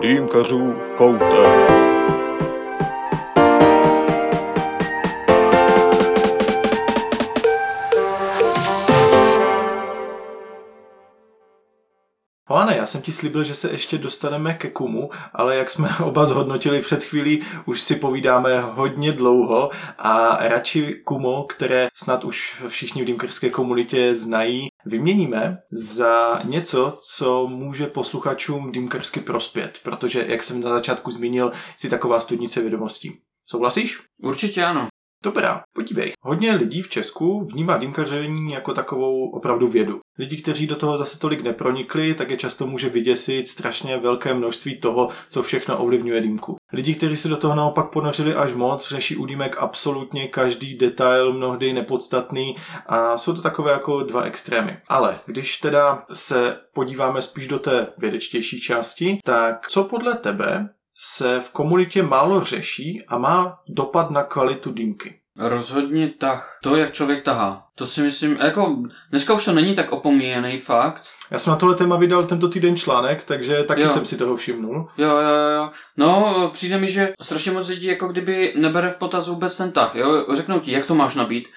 Dýmkařů v koutě. Hoane, já jsem ti slíbil, že se ještě dostaneme ke kumu, ale jak jsme oba zhodnotili před chvílí, už si povídáme hodně dlouho a radši kumo, které snad už všichni v dýmkerské komunitě znají, vyměníme za něco, co může posluchačům dýmkersky prospět, protože, jak jsem na začátku zmínil, si taková studnice vědomostí. Souhlasíš? Určitě ano. Dobrá, podívej. Hodně lidí v Česku vnímá dýmkaření jako takovou opravdu vědu. Lidi, kteří do toho zase tolik nepronikli, tak je často může vyděsit strašně velké množství toho, co všechno ovlivňuje dýmku. Lidi, kteří se do toho naopak ponořili až moc, řeší u dýmek absolutně každý detail, mnohdy nepodstatný a jsou to takové jako dva extrémy. Ale když teda se podíváme spíš do té vědečtější části, tak co podle tebe se v komunitě málo řeší a má dopad na kvalitu dýmky. Rozhodně tak. To, jak člověk tahá. To si myslím, jako dneska už to není tak opomíjený fakt. Já jsem na tohle téma vydal tento týden článek, takže taky jo. jsem si toho všimnul. Jo, jo, jo. No, přijde mi, že strašně moc lidí jako kdyby nebere v potaz vůbec ten tah. Jo? Řeknou ti, jak to máš nabít,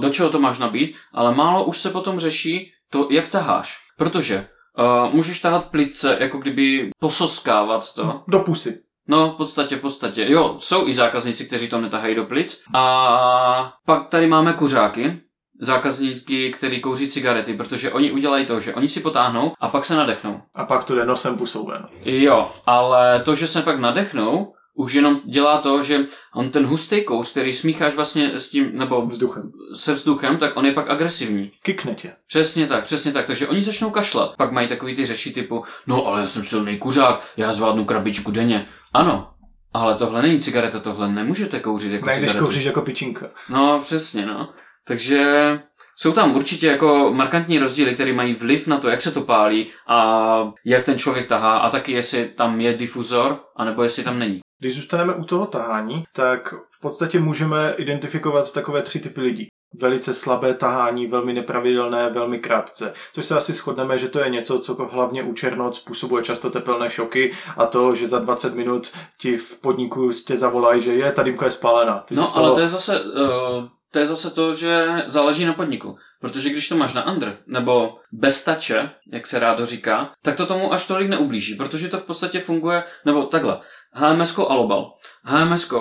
do čeho to máš nabít, ale málo už se potom řeší to, jak taháš. Protože Uh, můžeš tahat plice, jako kdyby pososkávat to. Do pusy. No, v podstatě, v podstatě. Jo, jsou i zákazníci, kteří to netahají do plic. A pak tady máme kuřáky, zákazníky, který kouří cigarety, protože oni udělají to, že oni si potáhnou a pak se nadechnou. A pak to jde nosem pusou ven. Jo, ale to, že se pak nadechnou, už jenom dělá to, že on ten hustý kouř, který smícháš vlastně s tím, nebo vzduchem. se vzduchem, tak on je pak agresivní. Kikne tě. Přesně tak, přesně tak. Takže oni začnou kašlat. Pak mají takový ty řeši typu, no ale já jsem silný kuřák, já zvládnu krabičku denně. Ano, ale tohle není cigareta, tohle nemůžete kouřit jako ne, cigaretu. když kouříš jako pičinka. No, přesně, no. Takže jsou tam určitě jako markantní rozdíly, které mají vliv na to, jak se to pálí a jak ten člověk tahá a taky jestli tam je difuzor, anebo jestli tam není. Když zůstaneme u toho tahání, tak v podstatě můžeme identifikovat takové tři typy lidí. Velice slabé tahání, velmi nepravidelné, velmi krátce. Což se asi shodneme, že to je něco, co hlavně u černot způsobuje často tepelné šoky a to, že za 20 minut ti v podniku tě zavolají, že je, ta dýmka je spálená. Ty no, ale to je zase... Uh to je zase to, že záleží na podniku. Protože když to máš na under, nebo bez tače, jak se rádo říká, tak to tomu až tolik neublíží, protože to v podstatě funguje, nebo takhle, HMS alobal. HMS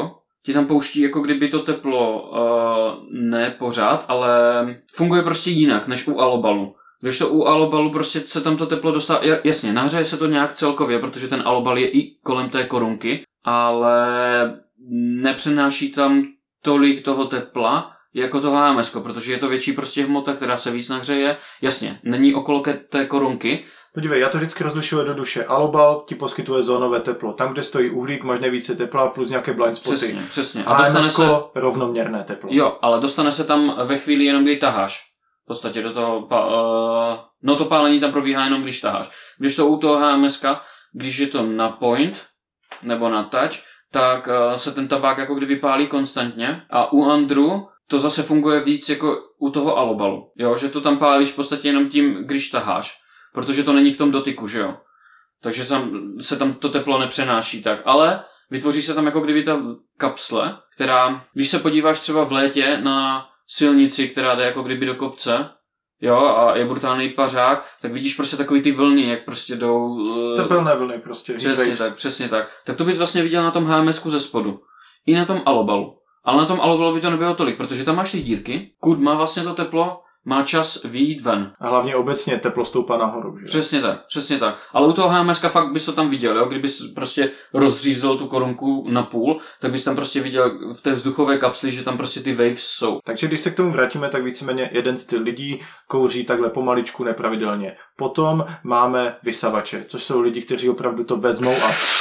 ti tam pouští, jako kdyby to teplo uh, ne pořád, ale funguje prostě jinak než u alobalu. Když to u alobalu prostě se tam to teplo dostává, jasně, nahřeje se to nějak celkově, protože ten alobal je i kolem té korunky, ale nepřenáší tam tolik toho tepla, jako to HMS, protože je to větší prostě hmota, která se víc nahřeje. Jasně, není okolo té korunky, Podívej, já to vždycky rozlišuji do duše. Alobal ti poskytuje zónové teplo. Tam, kde stojí uhlík, máš nejvíce tepla plus nějaké blind spoty. Přesně, přesně. A, a dostane se rovnoměrné teplo. Jo, ale dostane se tam ve chvíli jenom, kdy taháš. V podstatě do toho, uh, no to pálení tam probíhá jenom, když taháš. Když to u toho HMS, když je to na point, nebo na touch, tak uh, se ten tabák jako kdyby pálí konstantně. A u Andru to zase funguje víc jako u toho alobalu. Jo, že to tam pálíš v podstatě jenom tím, když taháš protože to není v tom dotyku, že jo. Takže tam, se tam to teplo nepřenáší tak. Ale vytvoří se tam jako kdyby ta kapsle, která, když se podíváš třeba v létě na silnici, která jde jako kdyby do kopce, jo, a je brutální pařák, tak vidíš prostě takový ty vlny, jak prostě jdou... Uh, Tepelné vlny prostě. Přesně tak, přesně tak. Tak to bys vlastně viděl na tom HMS ze spodu. I na tom alobalu. Ale na tom alobalu by to nebylo tolik, protože tam máš ty dírky, kud má vlastně to teplo má čas výjít ven. A hlavně obecně teplo stoupá nahoru. Že? Přesně tak, přesně tak. Ale u toho HMS fakt bys to tam viděl, jo? kdybys prostě rozřízl tu korunku na půl, tak bys tam prostě viděl v té vzduchové kapsli, že tam prostě ty waves jsou. Takže když se k tomu vrátíme, tak víceméně jeden styl lidí kouří takhle pomaličku nepravidelně. Potom máme vysavače, což jsou lidi, kteří opravdu to vezmou a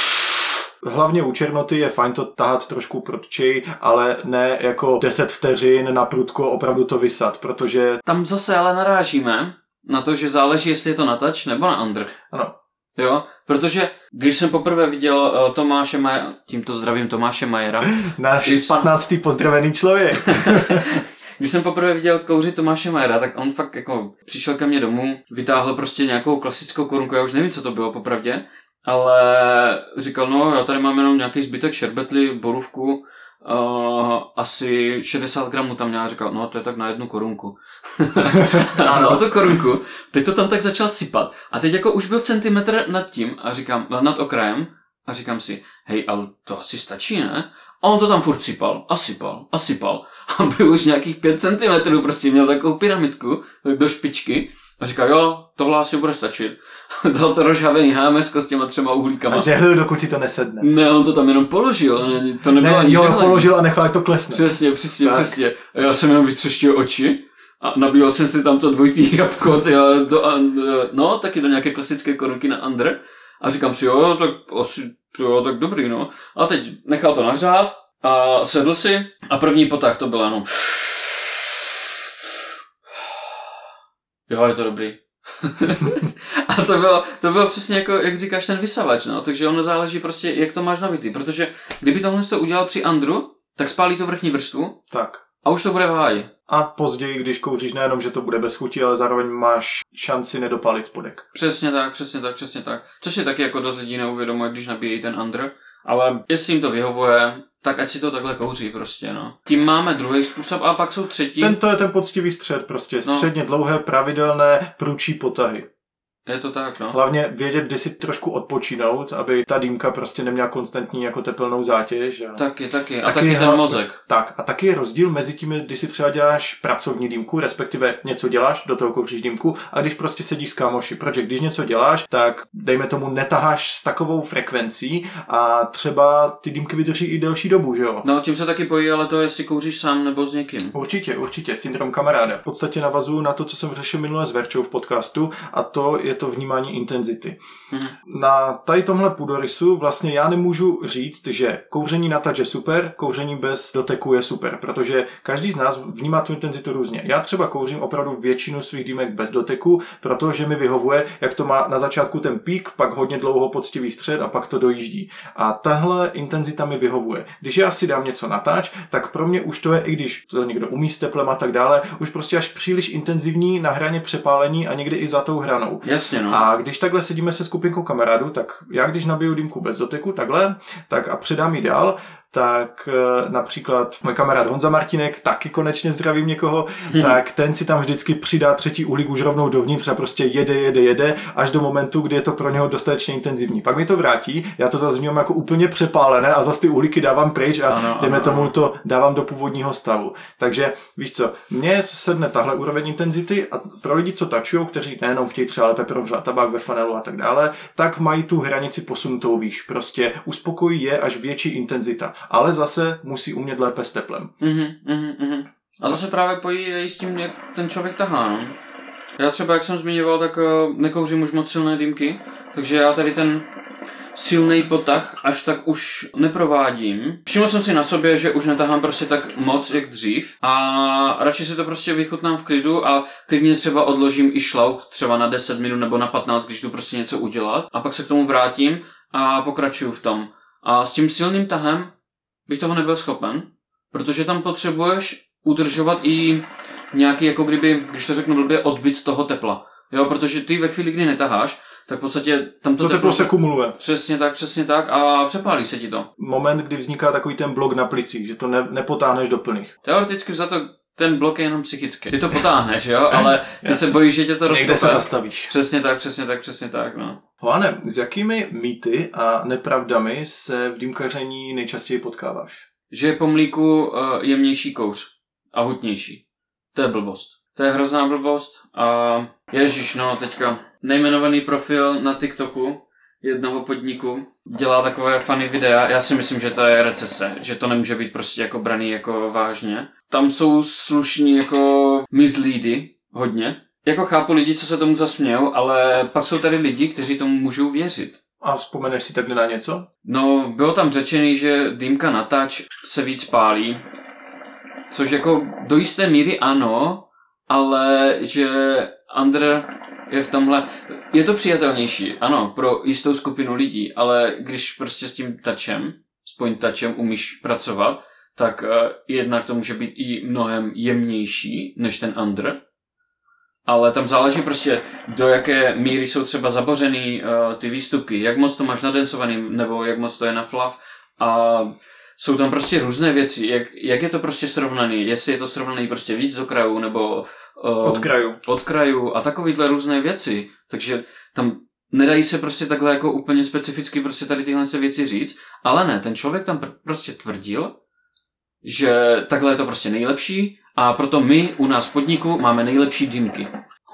Hlavně u černoty je fajn to tahat trošku prudčej, ale ne jako 10 vteřin na prudko opravdu to vysat, protože... Tam zase ale narážíme na to, že záleží, jestli je to na touch nebo na under. Ano. Jo, protože když jsem poprvé viděl uh, Tomáše Majera, tímto zdravím Tomáše Majera. Náš když... 15. pozdravený člověk. Když jsem poprvé viděl kouřit Tomáše Majera, tak on fakt jako přišel ke mně domů, vytáhl prostě nějakou klasickou korunku, já už nevím, co to bylo popravdě, ale říkal, no já tady mám jenom nějaký zbytek šerbetly, borůvku, uh, asi 60 gramů tam měla, říkal, no to je tak na jednu korunku. a za to korunku, teď to tam tak začal sypat. A teď jako už byl centimetr nad tím a říkám, nad okrajem, a říkám si, hej, ale to asi stačí, ne? A on to tam furt sypal, a sypal, a sypal. A byl už nějakých 5 cm, prostě měl takovou pyramidku do špičky. A říkal, jo, tohle asi bude stačit. Dal to rozhavený HMS s těma třema uhlíkama. A žehlil, dokud si to nesedne. Ne, on to tam jenom položil, ne, to nebylo Ne, ani jo, žehlení. položil a nechal, to klesne. Přesně, přesně, Tak. přesně. A já jsem jenom vytřeštil oči a nabíjel jsem si tam to dvojitý jabko, tyjo, do, a, no, taky do nějaké klasické korunky na under. A říkám si, jo, tak asi, jo, tak dobrý, no. A teď nechal to nahřát a sedl si a první potah to bylo jenom Jo, je to dobrý. a to bylo, to bylo přesně jako, jak říkáš, ten vysavač, no. Takže ono záleží prostě, jak to máš nabitý. Protože kdyby tohle to udělal při Andru, tak spálí to vrchní vrstvu Tak. a už to bude v háji. A později, když kouříš nejenom, že to bude bez chuti, ale zároveň máš šanci nedopalit spodek. Přesně tak, přesně tak, přesně tak. Což si taky jako dost lidí neuvědomuje, když nabíjejí ten Andr. Ale jestli jim to vyhovuje, tak ať si to takhle kouří prostě, no. Tím máme druhý způsob a pak jsou třetí. Tento je ten poctivý střed, prostě No. středně dlouhé, pravidelné, průčí potahy. Je to tak, no. Hlavně vědět, kdy si trošku odpočinout, aby ta dýmka prostě neměla konstantní jako tepelnou zátěž. A... Taky, taky. A Taky taky, ten hla- mozek. Tak a taky je rozdíl mezi tím, když si třeba děláš pracovní dýmku, respektive něco děláš, do toho kouříš dýmku, a když prostě sedíš s kámoši. Protože když něco děláš, tak dejme tomu netaháš s takovou frekvencí a třeba ty dýmky vydrží i delší dobu, že jo? No, tím se taky pojí, ale to je, jestli kouříš sám nebo s někým. Určitě, určitě, syndrom kamaráda. V podstatě navazuju na to, co jsem řešil minule s Verčou v podcastu, a to je to vnímání intenzity. Mhm. Na tady tomhle půdorysu vlastně já nemůžu říct, že kouření na touch je super, kouření bez doteku je super, protože každý z nás vnímá tu intenzitu různě. Já třeba kouřím opravdu většinu svých dýmek bez doteku, protože mi vyhovuje, jak to má na začátku ten pík, pak hodně dlouho poctivý střed a pak to dojíždí. A tahle intenzita mi vyhovuje. Když já si dám něco natáč, tak pro mě už to je, i když to někdo umí s teplem a tak dále, už prostě až příliš intenzivní na hraně přepálení a někdy i za tou hranou. Jasně, no. A když takhle sedíme se skupinkou kamarádů, tak já když nabiju dýmku bez doteku, takhle, tak a předám ji dál, tak e, například můj kamarád Honza Martinek, taky konečně zdravím někoho, Hm. tak ten si tam vždycky přidá třetí uhlík už rovnou dovnitř a prostě jede, jede, jede, až do momentu, kdy je to pro něho dostatečně intenzivní. Pak mi to vrátí, já to zase vnímám jako úplně přepálené a zase ty uhlíky dávám pryč a Ano, jdeme ano, tomu to dávám do původního stavu. Takže víš co, mně sedne tahle úroveň intenzity a pro lidi, co tačují, kteří nejenom chtějí třeba lépe prohřát tabák ve fanelu a tak dále, tak mají tu hranici posunutou výš. Prostě uspokojí je až větší intenzita, ale zase musí umět lépe s teplem. Mhm, mhm, mhm. A to se právě pojí i s tím, jak ten člověk tahá, no. Já třeba, jak jsem zmiňoval, tak uh, nekouřím už moc silné dýmky, takže já tady ten silný potah až tak už neprovádím. Všiml jsem si na sobě, že už netahám prostě tak moc, jak dřív a radši si to prostě vychutnám v klidu a klidně třeba odložím i šlauk třeba na 10 minut nebo na 15, když jdu prostě něco udělat a pak se k tomu vrátím a pokračuju v tom. A s tím silným tahem bych toho nebyl schopen, protože tam potřebuješ udržovat i nějaký, jako kdyby, když to řeknu blbě, odbyt toho tepla. Jo, protože ty ve chvíli, kdy netaháš, tak v podstatě tam to, To teplo se kumuluje. Přesně tak, přesně tak a přepálí se ti to. Moment, kdy vzniká takový ten blok na plicích, že to ne, nepotáhneš do plných. Teoreticky za to ten blok je jenom psychický. Ty to potáhneš, jo, ale ty se bojíš, že tě to Někde se rozkope. zastavíš. Přesně tak, přesně tak, přesně tak, no. Hoane, s jakými mýty a nepravdami se v dýmkaření nejčastěji potkáváš? Že je po mlíku uh, jemnější kouř a hutnější. To je blbost. To je hrozná blbost a ježíš, no teďka nejmenovaný profil na TikToku jednoho podniku dělá takové funny videa. Já si myslím, že to je recese, že to nemůže být prostě jako braný jako vážně. Tam jsou slušní jako misleady hodně. Jako chápu lidi, co se tomu zasmějou, ale pak jsou tady lidi, kteří tomu můžou věřit. A vzpomeneš si takhle na něco? No, bylo tam řečený, že dýmka na tač se víc pálí, což jako do jisté míry ano, ale že Under je v tomhle, je to přijatelnější, ano, pro jistou skupinu lidí, ale když prostě s tím tačem, s point tačem umíš pracovat, tak uh, jednak to může být i mnohem jemnější než ten Under. ale tam záleží prostě, do jaké míry jsou třeba zabořený uh, ty výstupky, jak moc to máš nadensovaný, nebo jak moc to je na flav. A jsou tam prostě různé věci, jak, jak je to prostě srovnaný, jestli je to srovnaný prostě víc do krajů, nebo uh, Od kraju. od krajů. A takovýhle různé věci, takže tam nedají se prostě takhle jako úplně specificky prostě tady tyhle se věci říct, ale ne, ten člověk tam pr- prostě tvrdil, že takhle je to prostě nejlepší a proto my u nás v podniku máme nejlepší dýmky.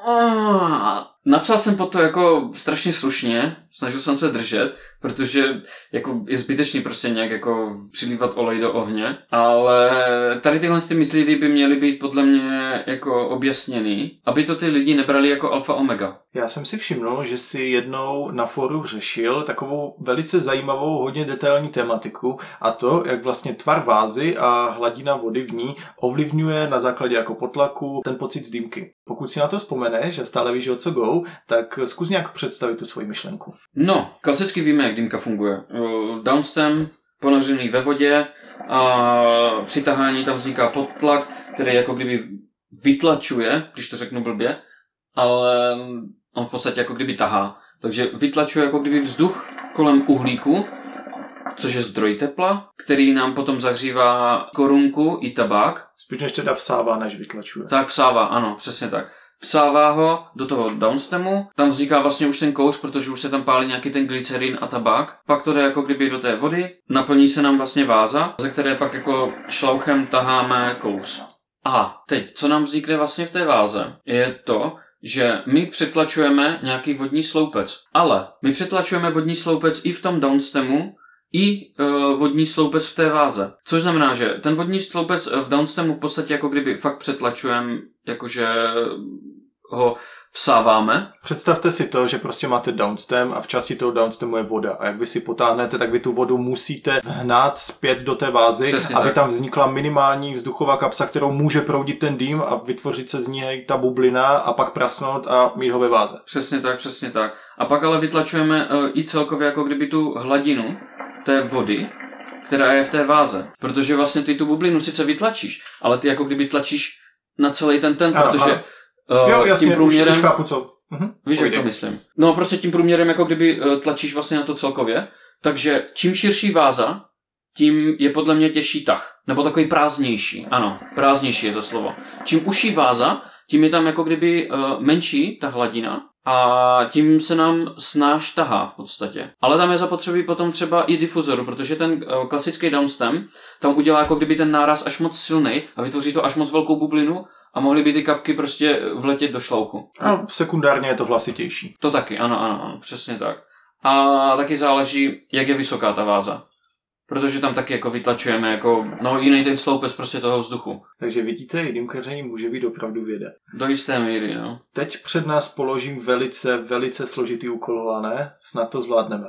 Ah, napsal jsem po to jako strašně slušně, snažil jsem se držet, protože jako je zbytečný prostě nějak jako přilívat olej do ohně, ale tady tyhle ty myslí by měly být podle mě jako objasněný, aby to ty lidi nebrali jako alfa omega. Já jsem si všiml, že si jednou na fóru řešil takovou velice zajímavou, hodně detailní tematiku a to, jak vlastně tvar vázy a hladina vody v ní ovlivňuje na základě jako potlaku ten pocit z dýmky. Pokud si na to vzpomeneš a stále víš, o co go, tak zkus nějak představit tu svoji myšlenku. No, klasicky víme, jak dýmka funguje. Downstem, ponořený ve vodě a při tahání tam vzniká podtlak, který jako kdyby vytlačuje, když to řeknu blbě, ale on v podstatě jako kdyby tahá. Takže vytlačuje jako kdyby vzduch kolem uhlíku, což je zdroj tepla, který nám potom zahřívá korunku i tabák. Spíš než teda vsává, než vytlačuje. Tak vsává, ano, přesně tak. Vsává ho do toho downstemu, tam vzniká vlastně už ten kouř, protože už se tam pálí nějaký ten glycerin a tabák. Pak to jde jako kdyby do té vody, naplní se nám vlastně váza, ze které pak jako šlouchem taháme kouř. A teď, co nám vznikne vlastně v té váze, je to, že my přetlačujeme nějaký vodní sloupec. Ale my přetlačujeme vodní sloupec i v tom downstemu, i uh, vodní sloupec v té váze. Což znamená, že ten vodní sloupec v downstemu v podstatě jako kdyby fakt přetlačujeme, jakože ho vsáváme. Představte si to, že prostě máte downstem a v části toho downstemu je voda. A jak vy si potáhnete, tak vy tu vodu musíte hnát zpět do té vázy, Přesně aby tak. tam vznikla minimální vzduchová kapsa, kterou může proudit ten dým a vytvořit se z ní ta bublina a pak prasnout a mít ho ve váze. Přesně tak, přesně tak. A pak ale vytlačujeme uh, i celkově jako kdyby tu hladinu té vody, která je v té váze. Protože vlastně ty tu bublinu sice vytlačíš, ale ty jako kdyby tlačíš na celý ten ten, Ano, protože ano. uh, jo, jasně, tím průměrem... už, už chápu, co. Mhm. Víš, jak to myslím. No prostě tím průměrem jako kdyby eh, tlačíš vlastně na to celkově, takže čím širší váza, tím je podle mě těžší tah. Nebo takový prázdnější. Ano, prázdnější je to slovo. Čím uší váza, tím je tam jako kdyby uh, menší ta hladina a tím se nám snáš tahá v podstatě. Ale tam je zapotřebí potom třeba i difuzoru, protože ten uh, klasický downstem tam udělá jako kdyby ten náraz až moc silný a vytvoří to až moc velkou bublinu a mohly by ty kapky prostě vletět do šlouchu. A sekundárně je to hlasitější. To taky, ano, ano, ano, přesně tak. A taky záleží, jak je vysoká ta váza. Protože tam taky jako vytlačujeme jako, no jiný ten sloupec prostě toho vzduchu. Takže vidíte, i dýmkaření může být opravdu věda. Do jisté míry, no. Teď před nás položím velice, velice složitý úkol, ne? Snad to zvládneme.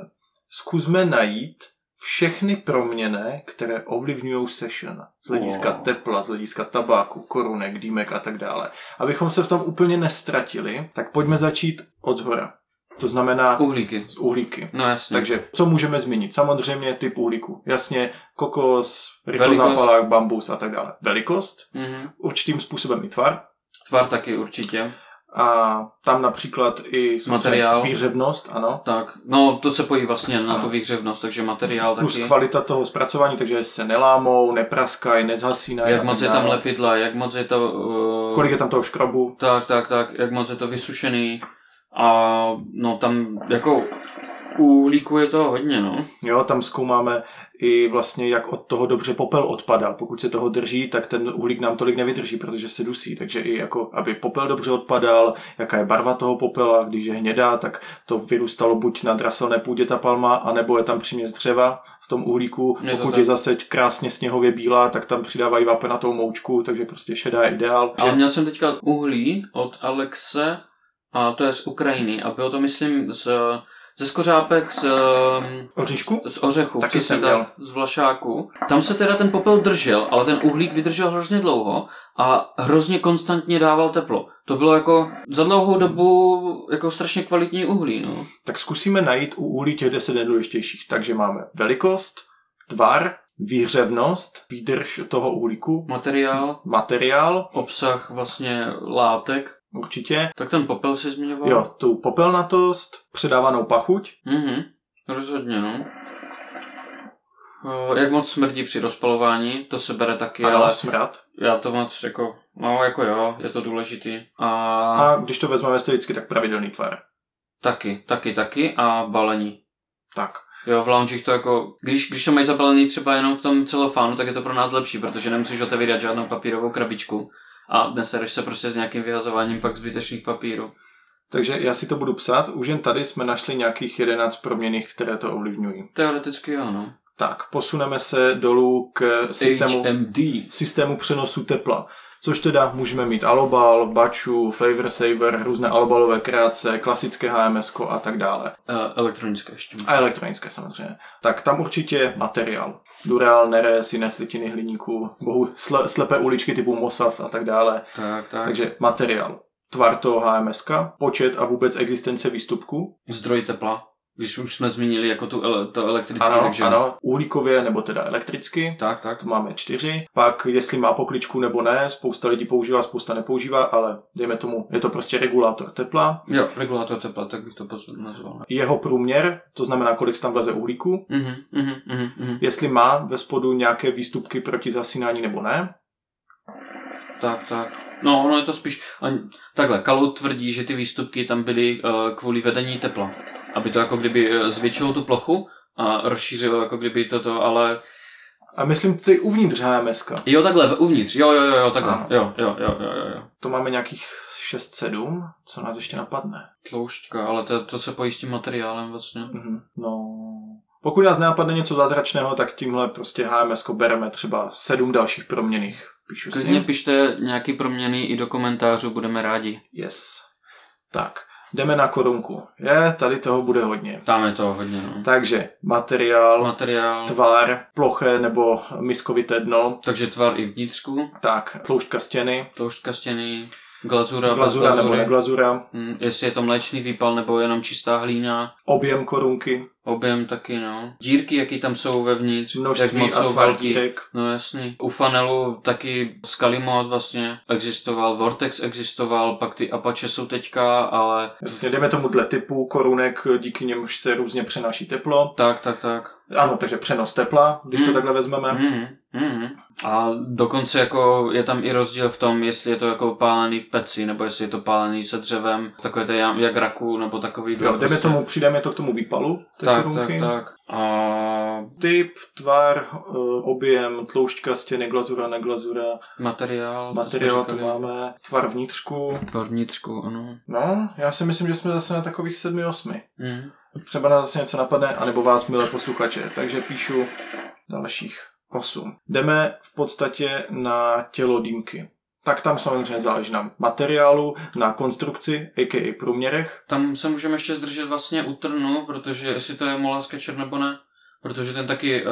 Zkusme najít všechny proměny, které ovlivňují session. Z hlediska Wow. tepla, z hlediska tabáku, korunek, dýmek a tak dále. Abychom se v tom úplně nestratili, tak pojďme začít od zhora. To znamená Uhlíky. z uhlíky. No jasně. Takže co můžeme zmínit? Samozřejmě typ uhlíku. Jasně, kokos, rychlozápalák, bambus a tak dále. Velikost, Mhm. určitým způsobem i tvar. Tvar taky určitě. A tam například i Materiál. výřevnost, ano. Tak, no to se pojí vlastně na Ano. tu výhřevnost, takže materiál Plus taky. kvalita toho zpracování, takže se nelámou, nepraskají, nezhasínají. Jak moc je tam lepidla, jak moc je to... Uh, Kolik je tam toho škrobu. Tak, tak, tak, jak moc je to vysušený. A no tam jako u uhlíku je to hodně, no. Jo, tam zkoumáme i vlastně, jak od toho dobře popel odpadá. Pokud se toho drží, tak ten uhlík nám tolik nevydrží, protože se dusí. Takže i jako, aby popel dobře odpadal, jaká je barva toho popela, když je hnědá, tak to vyrůstalo buď na draselné půdě ta palma, anebo je tam příměs dřeva v tom uhlíku. Je to Pokud tak. je zase krásně sněhově bílá, tak tam přidávají vápenatou moučku, takže prostě šedá je ideál. Ale měl jsem teďka uhlí od Alexe, a to je z Ukrajiny, a bylo to, myslím, z, ze skořápek z, um, Oříšku? z ořechu, Taky přesně jsem měl. z vlašáku. Tam se teda ten popel držel, ale ten uhlík vydržel hrozně dlouho a hrozně konstantně dával teplo. To bylo jako za dlouhou dobu jako strašně kvalitní uhlí, no. Tak zkusíme najít u uhlí těch deset nejdůležitějších. Takže máme velikost, tvar, výhřevnost, výdrž toho uhlíku, Materiál, materiál, obsah vlastně látek, určitě. Tak ten popel si zmiňoval? Jo, tu popelnatost, předávanou pachuť. Mhm, rozhodně, no. O, jak moc smrdí při rozpalování, to se bere taky, Ano, ale smrad. já to moc jako, no jako jo, je to důležitý. A, A když to vezmeme stylicky, tak pravidelný tvar. taky, taky, taky a balení. Tak. Jo, v loungech to jako, když, když to mají zabalený třeba jenom v tom celofánu, tak je to pro nás lepší, protože nemusíš otevírat žádnou papírovou krabičku a nesereš se prostě s nějakým vyhazováním pak zbytečných papírů. Takže já si to budu psát. Už jen tady jsme našli nějakých 11 proměných, které to ovlivňují. Teoreticky jo, no. Tak, posuneme se dolů k systému, HMD. systému přenosu tepla. Což teda můžeme mít alobal, baču, flavor saver, různé alobalové kreace, klasické HMS a tak dále. Uh, elektronické ještě. A elektronické samozřejmě. Tak tam určitě materiál. Dural, neres, jiné slitiny hliníku, bohu sle, slepé uličky typu Mosas a tak dále. Tak, tak. Takže materiál. Tvar toho HMS, počet a vůbec existence výstupku. Zdroj tepla. Když už jsme zmínili jako tu ele, to elektrické, Ano, takže... ano, uhlíkově nebo teda elektricky. Tak, tak. To máme čtyři. Pak, jestli má pokličku nebo ne, spousta lidí používá, spousta nepoužívá, ale dejme tomu, je to prostě regulátor tepla. Jo, regulátor tepla, tak bych to nazval. Jeho průměr, to znamená, kolik tam vleze uhlíku. Mhm, mhm, mhm, mhm. Jestli má ve spodu nějaké výstupky proti zasínání nebo ne. Tak, tak. No, ono je to spíš... Takhle, Kalu tvrdí, že ty výstupky tam byly uh, kvůli vedení tepla. Aby to jako kdyby eh, zvětšilo tu plochu a rozšířilo jako kdyby toto, ale... A myslím ty uvnitř HMS. Jo, takhle, uvnitř, jo, jo, jo, jo takhle, Ano. jo, jo, jo, jo, jo. To máme nějakých 6-7, co nás ještě napadne. Tloušťka, ale to, to se pojí s tím materiálem vlastně. Mhm. No, pokud nás nenapadne něco zázračného, tak tímhle prostě HMS bereme třeba sedm dalších proměných. Píšu Klidně si. pište nějaký proměny i do komentářů, budeme rádi. Yes. Tak, jdeme na korunku. Je, tady toho bude hodně. Tam je to hodně, no. Takže materiál, Materiál, tvar, ploché nebo miskovité dno, takže tvar i vnitřku, tak tloušťka stěny, tloušťka stěny, glazura, glazura nebo neglazura, Hm, jestli je to mléčný výpal nebo jenom čistá hlína, objem korunky, objem taky, no. Dírky, jaký tam jsou vevnitř, jak množství moc a jsou velký. No jasný. U Fanelu taky Scalimod vlastně existoval, Vortex existoval, pak ty Apache jsou teďka, ale Jasně, jdeme tomu dle typu korunek, díky němuž se různě přenáší teplo. tak, tak, tak. Ano, takže přenos tepla, když to Hmm. takhle vezmeme. Mm, mm. A dokonce jako je tam i rozdíl v tom, jestli je to jako pálený v peci, nebo jestli je to pálený se dřevem, takové to jak raku, nebo takový. Jo, jdeme tomu, přidáme to k tomu výpalu Tak, tak, korunky. tak. A Typ, tvar, eh, objem, tloušťka, stěny, glazura, neglazura, materiál. materiál to to máme, tvar vnitřku. Tvar vnitřku, ano. No, já si myslím, že jsme zase na takových sedmi, osmi. Mm. Třeba nás zase něco napadne, anebo vás, milé posluchače. Takže píšu dalších osm. Jdeme v podstatě na tělo dýmky. Tak tam samozřejmě záleží na materiálu, na konstrukci, a.k.a. průměrech. Tam se můžeme ještě zdržet vlastně u trnu, protože jestli to je nebo ne, protože ten taky, uh,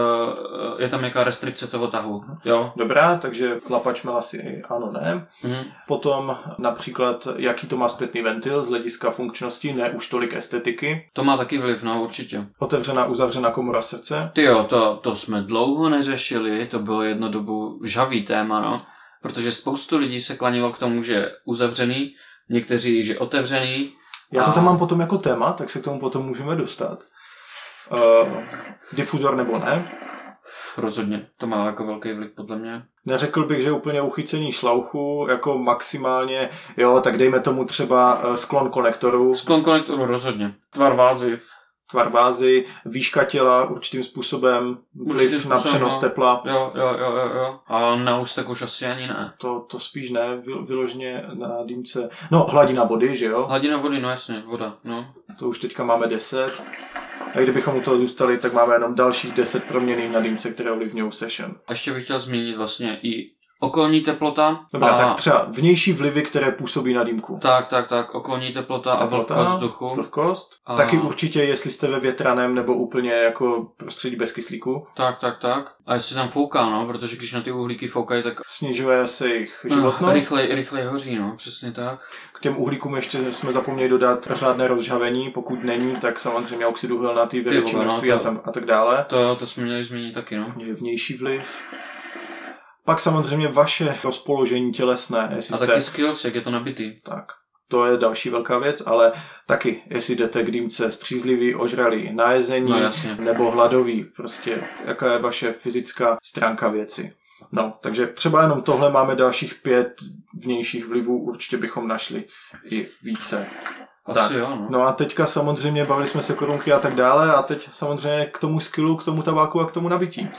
je tam nějaká restrikce toho tahu, jo? Dobrá, takže lapač melasy ano, ne. Mhm. Potom například, jaký to má zpětný ventil z hlediska funkčnosti, ne už tolik estetiky. To má taky vliv, no určitě. Otevřená, uzavřená komora srdce. Ty jo, to, to jsme dlouho neřešili, to bylo jedno dobu žavý téma, no. Protože spoustu lidí se klanilo k tomu, že je uzavřený, někteří, že otevřený. Já to A- tam mám potom jako téma, tak se k tomu potom můžeme dostat. Uh, difuzor nebo ne. Rozhodně, to má jako velký vliv podle mě. Neřekl bych, že úplně uchycení šlauchu, jako maximálně, jo, tak dejme tomu třeba eh, sklon konektoru, Sklon konektoru rozhodně. Tvar vázy. tvar vázy, výška těla určitým způsobem, vliv Určitým na způsobem, přenos no. tepla. Jo, jo, jo, jo, jo. A na ústek už asi ani ne. To, to spíš ne, vy- vyloženě na dýmce. No, hladina vody, že jo? Hladina vody, no jasně, voda, no. To už teďka máme 10. A kdybychom u toho zůstali, tak máme jenom dalších 10 proměných na dýmce, které ovlivňují session. A ještě bych chtěl zmínit vlastně i okolní teplota. Dobrá, a... tak třeba vnější vlivy, které působí na dýmku. tak, tak, tak, okolní teplota, a Teplota, vlhkost vzduchu. Vlhkost. A- Taky určitě, jestli jste ve větraném nebo úplně jako prostředí bez kyslíku. Tak, tak, tak. A jestli tam fouká, no, protože když na ty uhlíky foukají, tak Snižuje se jejich no, životnost. rychlej, rychlej hoří, no, přesně tak. K těm uhlíkům ještě jsme zapomněli dodat řádné rozžavení. Pokud není, tak samozřejmě oxid uhelnatý ve Ty větším vole, no, množství to- a, tam, a tak dále. To, to jsme měli zmínit taky, no. Vnější vliv. Pak samozřejmě vaše rozpoložení tělesné, jestli A jste... taky skills, jak je to nabitý. Tak. to je další velká věc, ale taky, jestli jdete k dýmce střízlivý, ožralý, najezení, No, jasně. nebo hladový, prostě jaká je vaše fyzická stránka věci. No, takže třeba jenom tohle máme dalších pět vnějších vlivů, určitě bychom našli i více. Asi Tak. jo, no. No a teďka samozřejmě bavili jsme se korunky a tak dále a teď samozřejmě k tomu skillu, k tomu tabáku a k tomu nabití.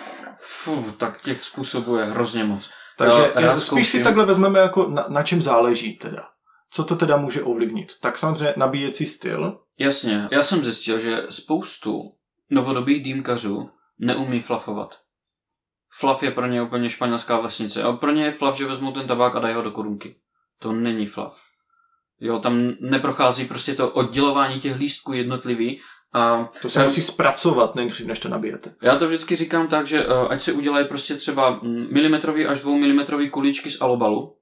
Fuh, tak těch způsobů je hrozně moc. Takže rád spíš si zkouším. takhle vezmeme jako na, na čem záleží teda. Co to teda může ovlivnit? Tak samozřejmě nabíjecí styl. Jasně, já jsem zjistil, že spoustu novodobých dýmkařů neumí flafovat. Flav je pro ně úplně španělská vesnice. A pro ně je flav, že vezmou ten tabák a dají ho do korunky. To není flav. Jo, tam neprochází prostě to oddělování těch lístků jednotlivý a To se musí zpracovat nejdřív, než to nabijete. já to vždycky říkám tak, že uh, ať si udělají prostě třeba mm, milimetrový až dvoumilimetrový kuličky z alobalu,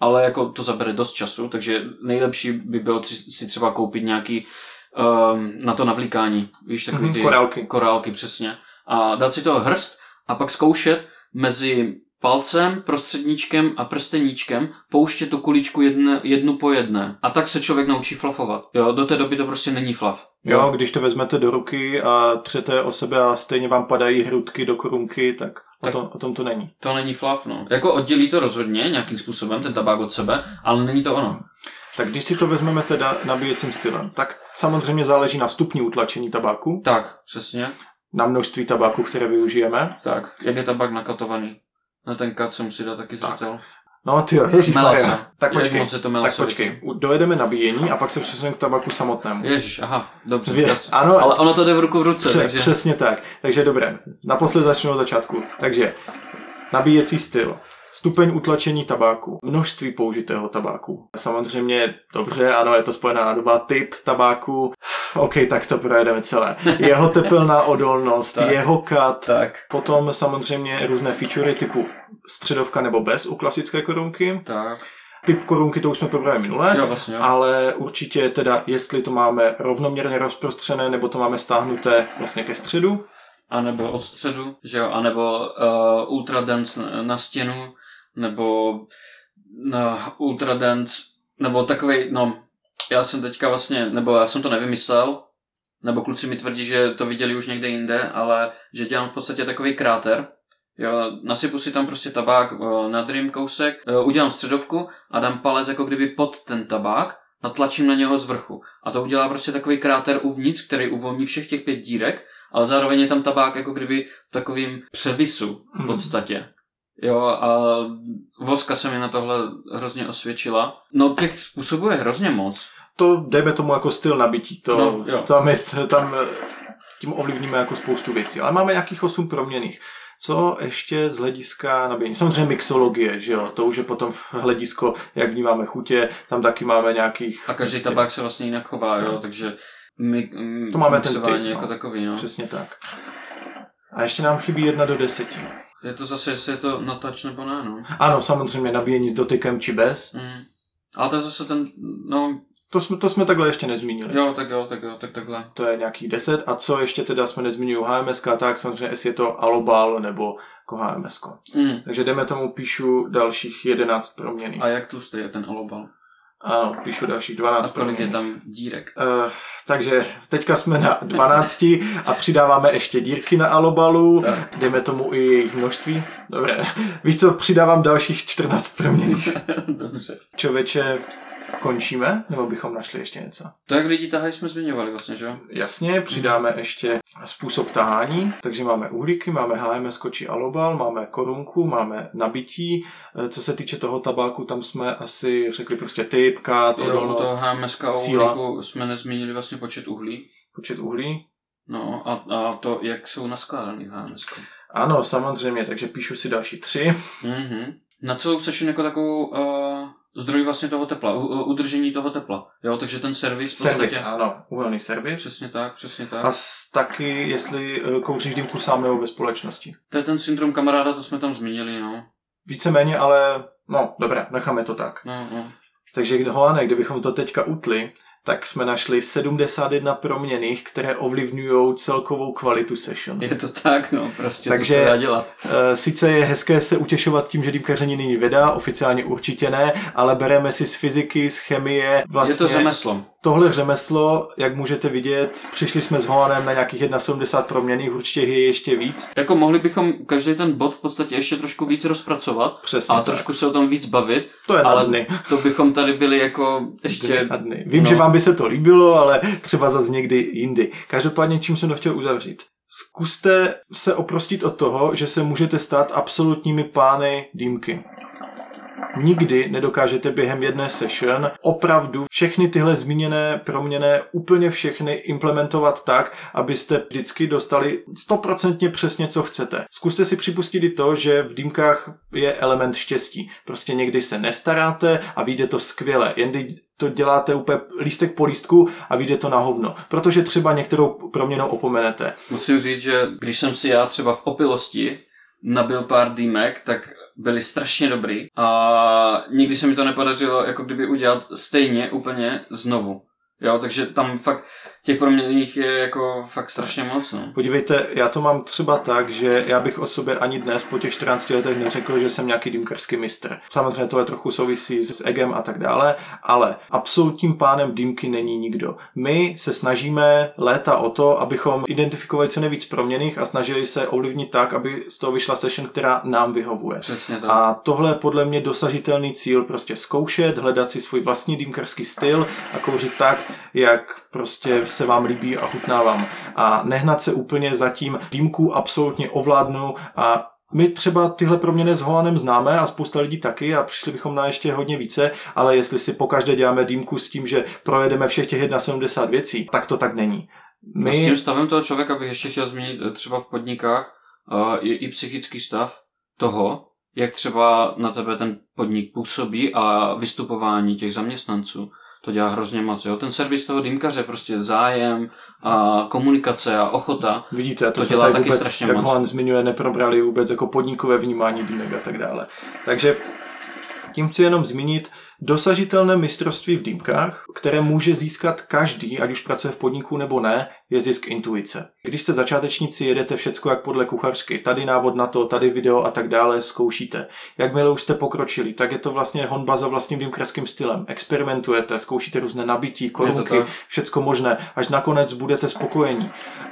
ale jako to zabere dost času, takže nejlepší by bylo tři, si třeba koupit nějaký um, na to navlíkání, víš, takový Mhm, ty korálky. korálky přesně. A dát si toho hrst a pak zkoušet mezi palcem, prostředníčkem a prsteníčkem pouštět tu kuličku jedne, jednu po jedné. A tak se člověk naučí flafovat. Jo, do té doby to prostě není flaf. Jo, když to vezmete do ruky a třete o sebe a stejně vám padají hrudky do korunky, tak, o, tom, o tom to není. To není flav, no. Jako oddělí to rozhodně nějakým způsobem ten tabák od sebe, ale není to ono. Tak když si to vezmeme teda nabíjecím stylem, tak samozřejmě záleží na stupni utlačení tabáku, Tak, přesně. na množství tabáku, které využijeme. Tak, jak je tabák nakatovaný. Na ten kat se musí dát taky zřetel. No ty jo, ježiš, Melasa. Tak počkej, moc je to tak melasovitý? počkej. Dojedeme nabíjení a pak se přesuneme k tabaku samotnému. Ježíš, aha, dobře. Věř, ano, Ale ono to jde v ruku v ruce, Pře- takže... Přesně tak. Takže dobré. Naposled začnu od začátku. Takže nabíjecí styl. Stupeň utlačení tabáku, množství použitého tabáku. Samozřejmě, dobře, ano, je to spojená doba, typ tabáku. OK, tak to projedeme celé. Jeho tepelná odolnost, Tak. jeho kat, Tak, potom samozřejmě různé featurey typu středovka nebo bez u klasické korunky. tak. Typ korunky to už jsme probrali minule. Jo, vlastně, jo. Ale určitě teda, jestli to máme rovnoměrně rozprostřené, nebo to máme stáhnuté vlastně ke středu. A nebo od středu, že jo, a nebo uh, ultra dance na, na stěnu, nebo na ultra dance, nebo takovej, no, já jsem teďka vlastně, nebo já jsem to nevymyslel, nebo kluci mi tvrdí, že to viděli už někde jinde, ale že dělám v podstatě takový kráter, Jo, nasypu si tam prostě tabák uh, na dream kousek, uh, udělám středovku a dám palec jako kdyby pod ten tabák, natlačím na něho z vrchu. A to udělá prostě takový kráter uvnitř, který uvolní všech těch pět dírek, ale zároveň je tam tabák jako kdyby v takovým převisu v Hmm. podstatě. Jo, a voska se mi na tohle hrozně osvědčila. No těch způsobů je hrozně moc. To dejme tomu jako styl nabití. To, No, jo. tam, je, tam tím ovlivníme jako spoustu věcí. Ale máme nějakých osm proměných. Co ještě z hlediska nabíjení? Samozřejmě mixologie, že jo? To už je potom hledisko, jak vnímáme chutě. Tam taky máme nějakých... A každý prostě- tabák se vlastně jinak chová, jo, Tak. takže my, mm, To máme ten typ, no. jako takový, no. Přesně tak. A ještě nám chybí jedna do deseti. Je to zase, jestli je to na touch nebo ne, no. Ano, samozřejmě nabíjení s dotykem či bez. Mm. Ale to je zase ten, no, To jsme, to jsme takhle ještě nezmínili. jo, tak jo, tak jo, tak takhle. To je nějakých 10. A co ještě teda jsme nezmínili u HMS, tak samozřejmě jestli je to Alobal nebo jako HMS. Mm. Takže jdeme tomu, píšu dalších 11 proměných. A jak tlustý je ten alobal? Ano, píšu dalších A 12 kolik je tam dírek? Uh, takže teďka jsme na 12 a přidáváme ještě dírky na alobalu. Tak. Jdeme tomu i jejich množství. Dobré. Víš co, přidávám dalších 14 proměných. Dobře. Čověče, končíme? Nebo bychom našli ještě něco? To, jak lidi tahají, jsme zmiňovali vlastně, že jo? Jasně, přidáme ještě způsob tahání, takže máme uhlíky, máme HMS či alobal, máme korunku, máme nabití. Eh, Co se týče toho tabáku, tam jsme asi řekli prostě typ, kát, Jo, odolnost, toho HMSK a uhlíku jsme nezmínili vlastně počet uhlí. počet uhlí. No a, a to, jak jsou naskládaný v HMSK. Ano, samozřejmě, takže píšu si další tři. Mhm. Na celou session jako takovou uh, zdroj vlastně toho tepla, u, udržení toho tepla. Jo, takže ten servis v podstatě... Servis, ano, uhelný servis. Přesně tak, přesně tak. A s, taky, jestli eh, kouříš dýmku sám nebo ve společnosti. To je ten syndrom kamaráda, to jsme tam zmínili, no. Víceméně, ale no, dobré, necháme to tak. No, no. Takže Hoane, kdybychom to teďka utli, tak jsme našli 71 proměných, které ovlivňují celkovou kvalitu session. Je to tak, no, prostě Takže- co se dá dělat. Eh, Sice je hezké se utěšovat tím, že dýmkaření není věda, oficiálně určitě ne, ale bereme si z fyziky, z chemie, vlastně Je to řemeslo. Tohle řemeslo, jak můžete vidět, přišli jsme s Holanem na nějakých 71 proměných, určitě je ještě víc. Jako mohli bychom každý ten bod v podstatě ještě trošku víc rozpracovat Přesně a tak. trošku se o tom víc bavit, To je na ale dny. to bychom tady byli jako ještě... Dny a dny. Vím, no. že vám by se to líbilo, ale třeba zase někdy jindy. Každopádně, čím jsem to chtěl uzavřít? Zkuste se oprostit od toho, že se můžete stát absolutními pány dýmky. Nikdy nedokážete během jedné session opravdu všechny tyhle zmíněné proměny, úplně všechny implementovat tak, abyste vždycky dostali stoprocentně přesně, co chcete. Zkuste si připustit i to, že v dýmkách je element štěstí. Prostě někdy se nestaráte a vyjde to skvěle. Jendy to děláte úplně lístek po lístku a vyjde to na hovno. Protože třeba některou proměnou opomenete. Musím říct, že když jsem si já třeba v opilosti nabil pár dýmek, tak byli strašně dobrý a nikdy se mi to nepodařilo jako kdyby udělat stejně úplně znovu. Jo, takže tam fakt těch proměných je jako fakt strašně moc, no. Podívejte, já to mám třeba tak, že já bych o sobě ani dnes po těch 14 letech neřekl, že jsem nějaký dýmkarský mistr. Samozřejmě to je trochu souvisí s egem a tak dále, ale absolutním pánem dýmky není nikdo. My se snažíme léta o to, abychom identifikovali co nejvíc proměných a snažili se ovlivnit tak, aby z toho vyšla session, která nám vyhovuje. Přesně tak. A tohle je podle mě dosažitelný cíl, prostě zkoušet, hledat si svůj vlastní dýmkarský styl a kouřit tak, jak prostě se vám líbí a chutná vám. A nehnat se úplně za tím dýmku absolutně ovládnu a my třeba tyhle proměny s Holanem známe a spousta lidí taky a přišli bychom na ještě hodně více, ale jestli si pokaždé děláme dýmku s tím, že projedeme všech těch 71 věcí, tak to tak není. My... S tím stavem toho člověka bych ještě chtěl zmínit eh, třeba v podnikách uh, je i psychický stav toho, jak třeba na tebe ten podnik působí a vystupování těch zaměstnanců. To dělá hrozně moc. Jo? Ten servis toho dýmkaře, prostě zájem a komunikace a ochota. Vidíte, to, To dělá taky vůbec, strašně jak moc. Holan zmiňuje, neprobrali vůbec jako podnikové vnímání dýmek a tak dále. Takže tím chci jenom zmínit dosažitelné mistrovství v dýmkách, které může získat každý, ať už pracuje v podniku nebo ne, je zisk intuice. Když jste začátečníci, jedete všecko jak podle kuchařky, tady návod na to, tady video a tak dále, zkoušíte. Jakmile už jste pokročili, tak je to vlastně honba za vlastním dýmkarským stylem. Experimentujete, zkoušíte různé nabití, korunky, všecko možné, až nakonec budete spokojení.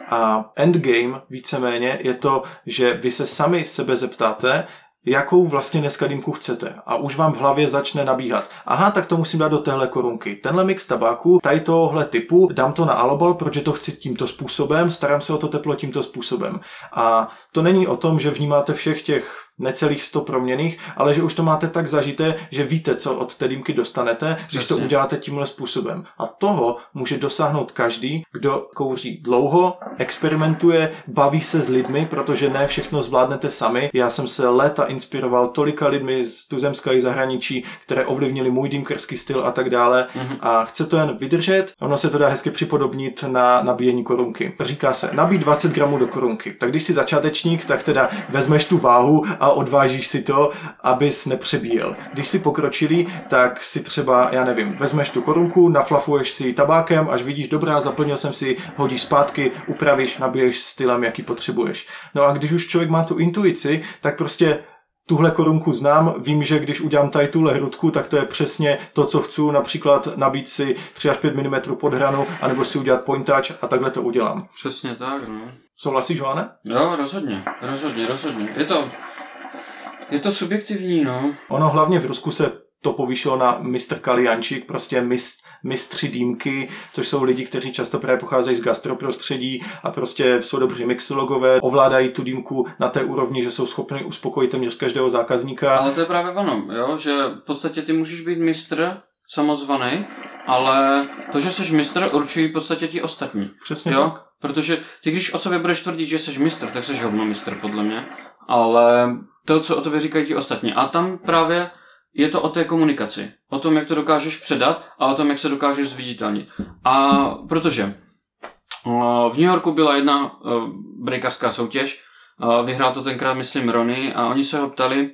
A endgame víceméně je to, že vy se sami sebe zeptáte, jakou vlastně dneska dýmku chcete. A už vám v hlavě začne nabíhat. Aha, tak to musím dát do téhle korunky. Tenhle mix tabáku, tady tohle typu, dám to na alobal, protože to chci tímto způsobem, starám se o to teplo tímto způsobem. A to není o tom, že vnímáte všech těch necelých 100 proměných, ale že už to máte tak zažité, že víte, co od té dýmky dostanete, když to Přesně. uděláte tímhle způsobem. A toho může dosáhnout každý, kdo kouří dlouho, experimentuje, baví se s lidmi, protože ne všechno zvládnete sami. Já jsem se léta inspiroval tolika lidmi z tuzemska i zahraničí, které ovlivnili můj dýmkerský styl a tak dále. Mhm. A chce to jen vydržet, ono se to dá hezky připodobnit na nabíjení korunky. Říká se, nabít 20 gramů do korunky. Tak když jsi začátečník, tak teda vezmeš tu váhu a odvážíš si to, abys nepřebíjel. Když si pokročilý, tak si třeba, já nevím, vezmeš tu korunku, naflafuješ si tabákem, až vidíš, dobrá, zaplnil jsem si, hodíš zpátky, upravíš, nabiješ stylem, jaký potřebuješ. No a když už člověk má tu intuici, tak prostě tuhle korunku znám, vím, že když udělám tady tuhle hrudku, tak to je přesně to, co chci, například nabít si 3 až 5 mm pod hranu, anebo si udělat point touch a takhle to udělám. Přesně tak, no. Souhlasíš, Joane? Jo, rozhodně, rozhodně, rozhodně. Je to, je to subjektivní, no. Ono hlavně v Rusku se to povýšilo na mistr Kaliančík, prostě mist, mistři dýmky, což jsou lidi, kteří často právě pocházejí z gastroprostředí a prostě jsou dobří mixologové, ovládají tu dýmku na té úrovni, že jsou schopni uspokojit téměř každého zákazníka. Ale to je právě ono, jo, že v podstatě ty můžeš být mistr samozvaný, ale to, že jsi mistr, určují v podstatě ti ostatní. Přesně Jo, tak. protože ty když o sobě budeš tvrdit, že jsi mistr, tak jsi hovno mistr podle mě. Ale to, co o tobě říkají ti ostatní. A tam právě je to o té komunikaci. O tom, jak to dokážeš předat a o tom, jak se dokážeš zviditelnit. A protože o, v New Yorku byla jedna o, breakarská soutěž, o, vyhrál to tenkrát, myslím, Ronnie, a oni se ho ptali,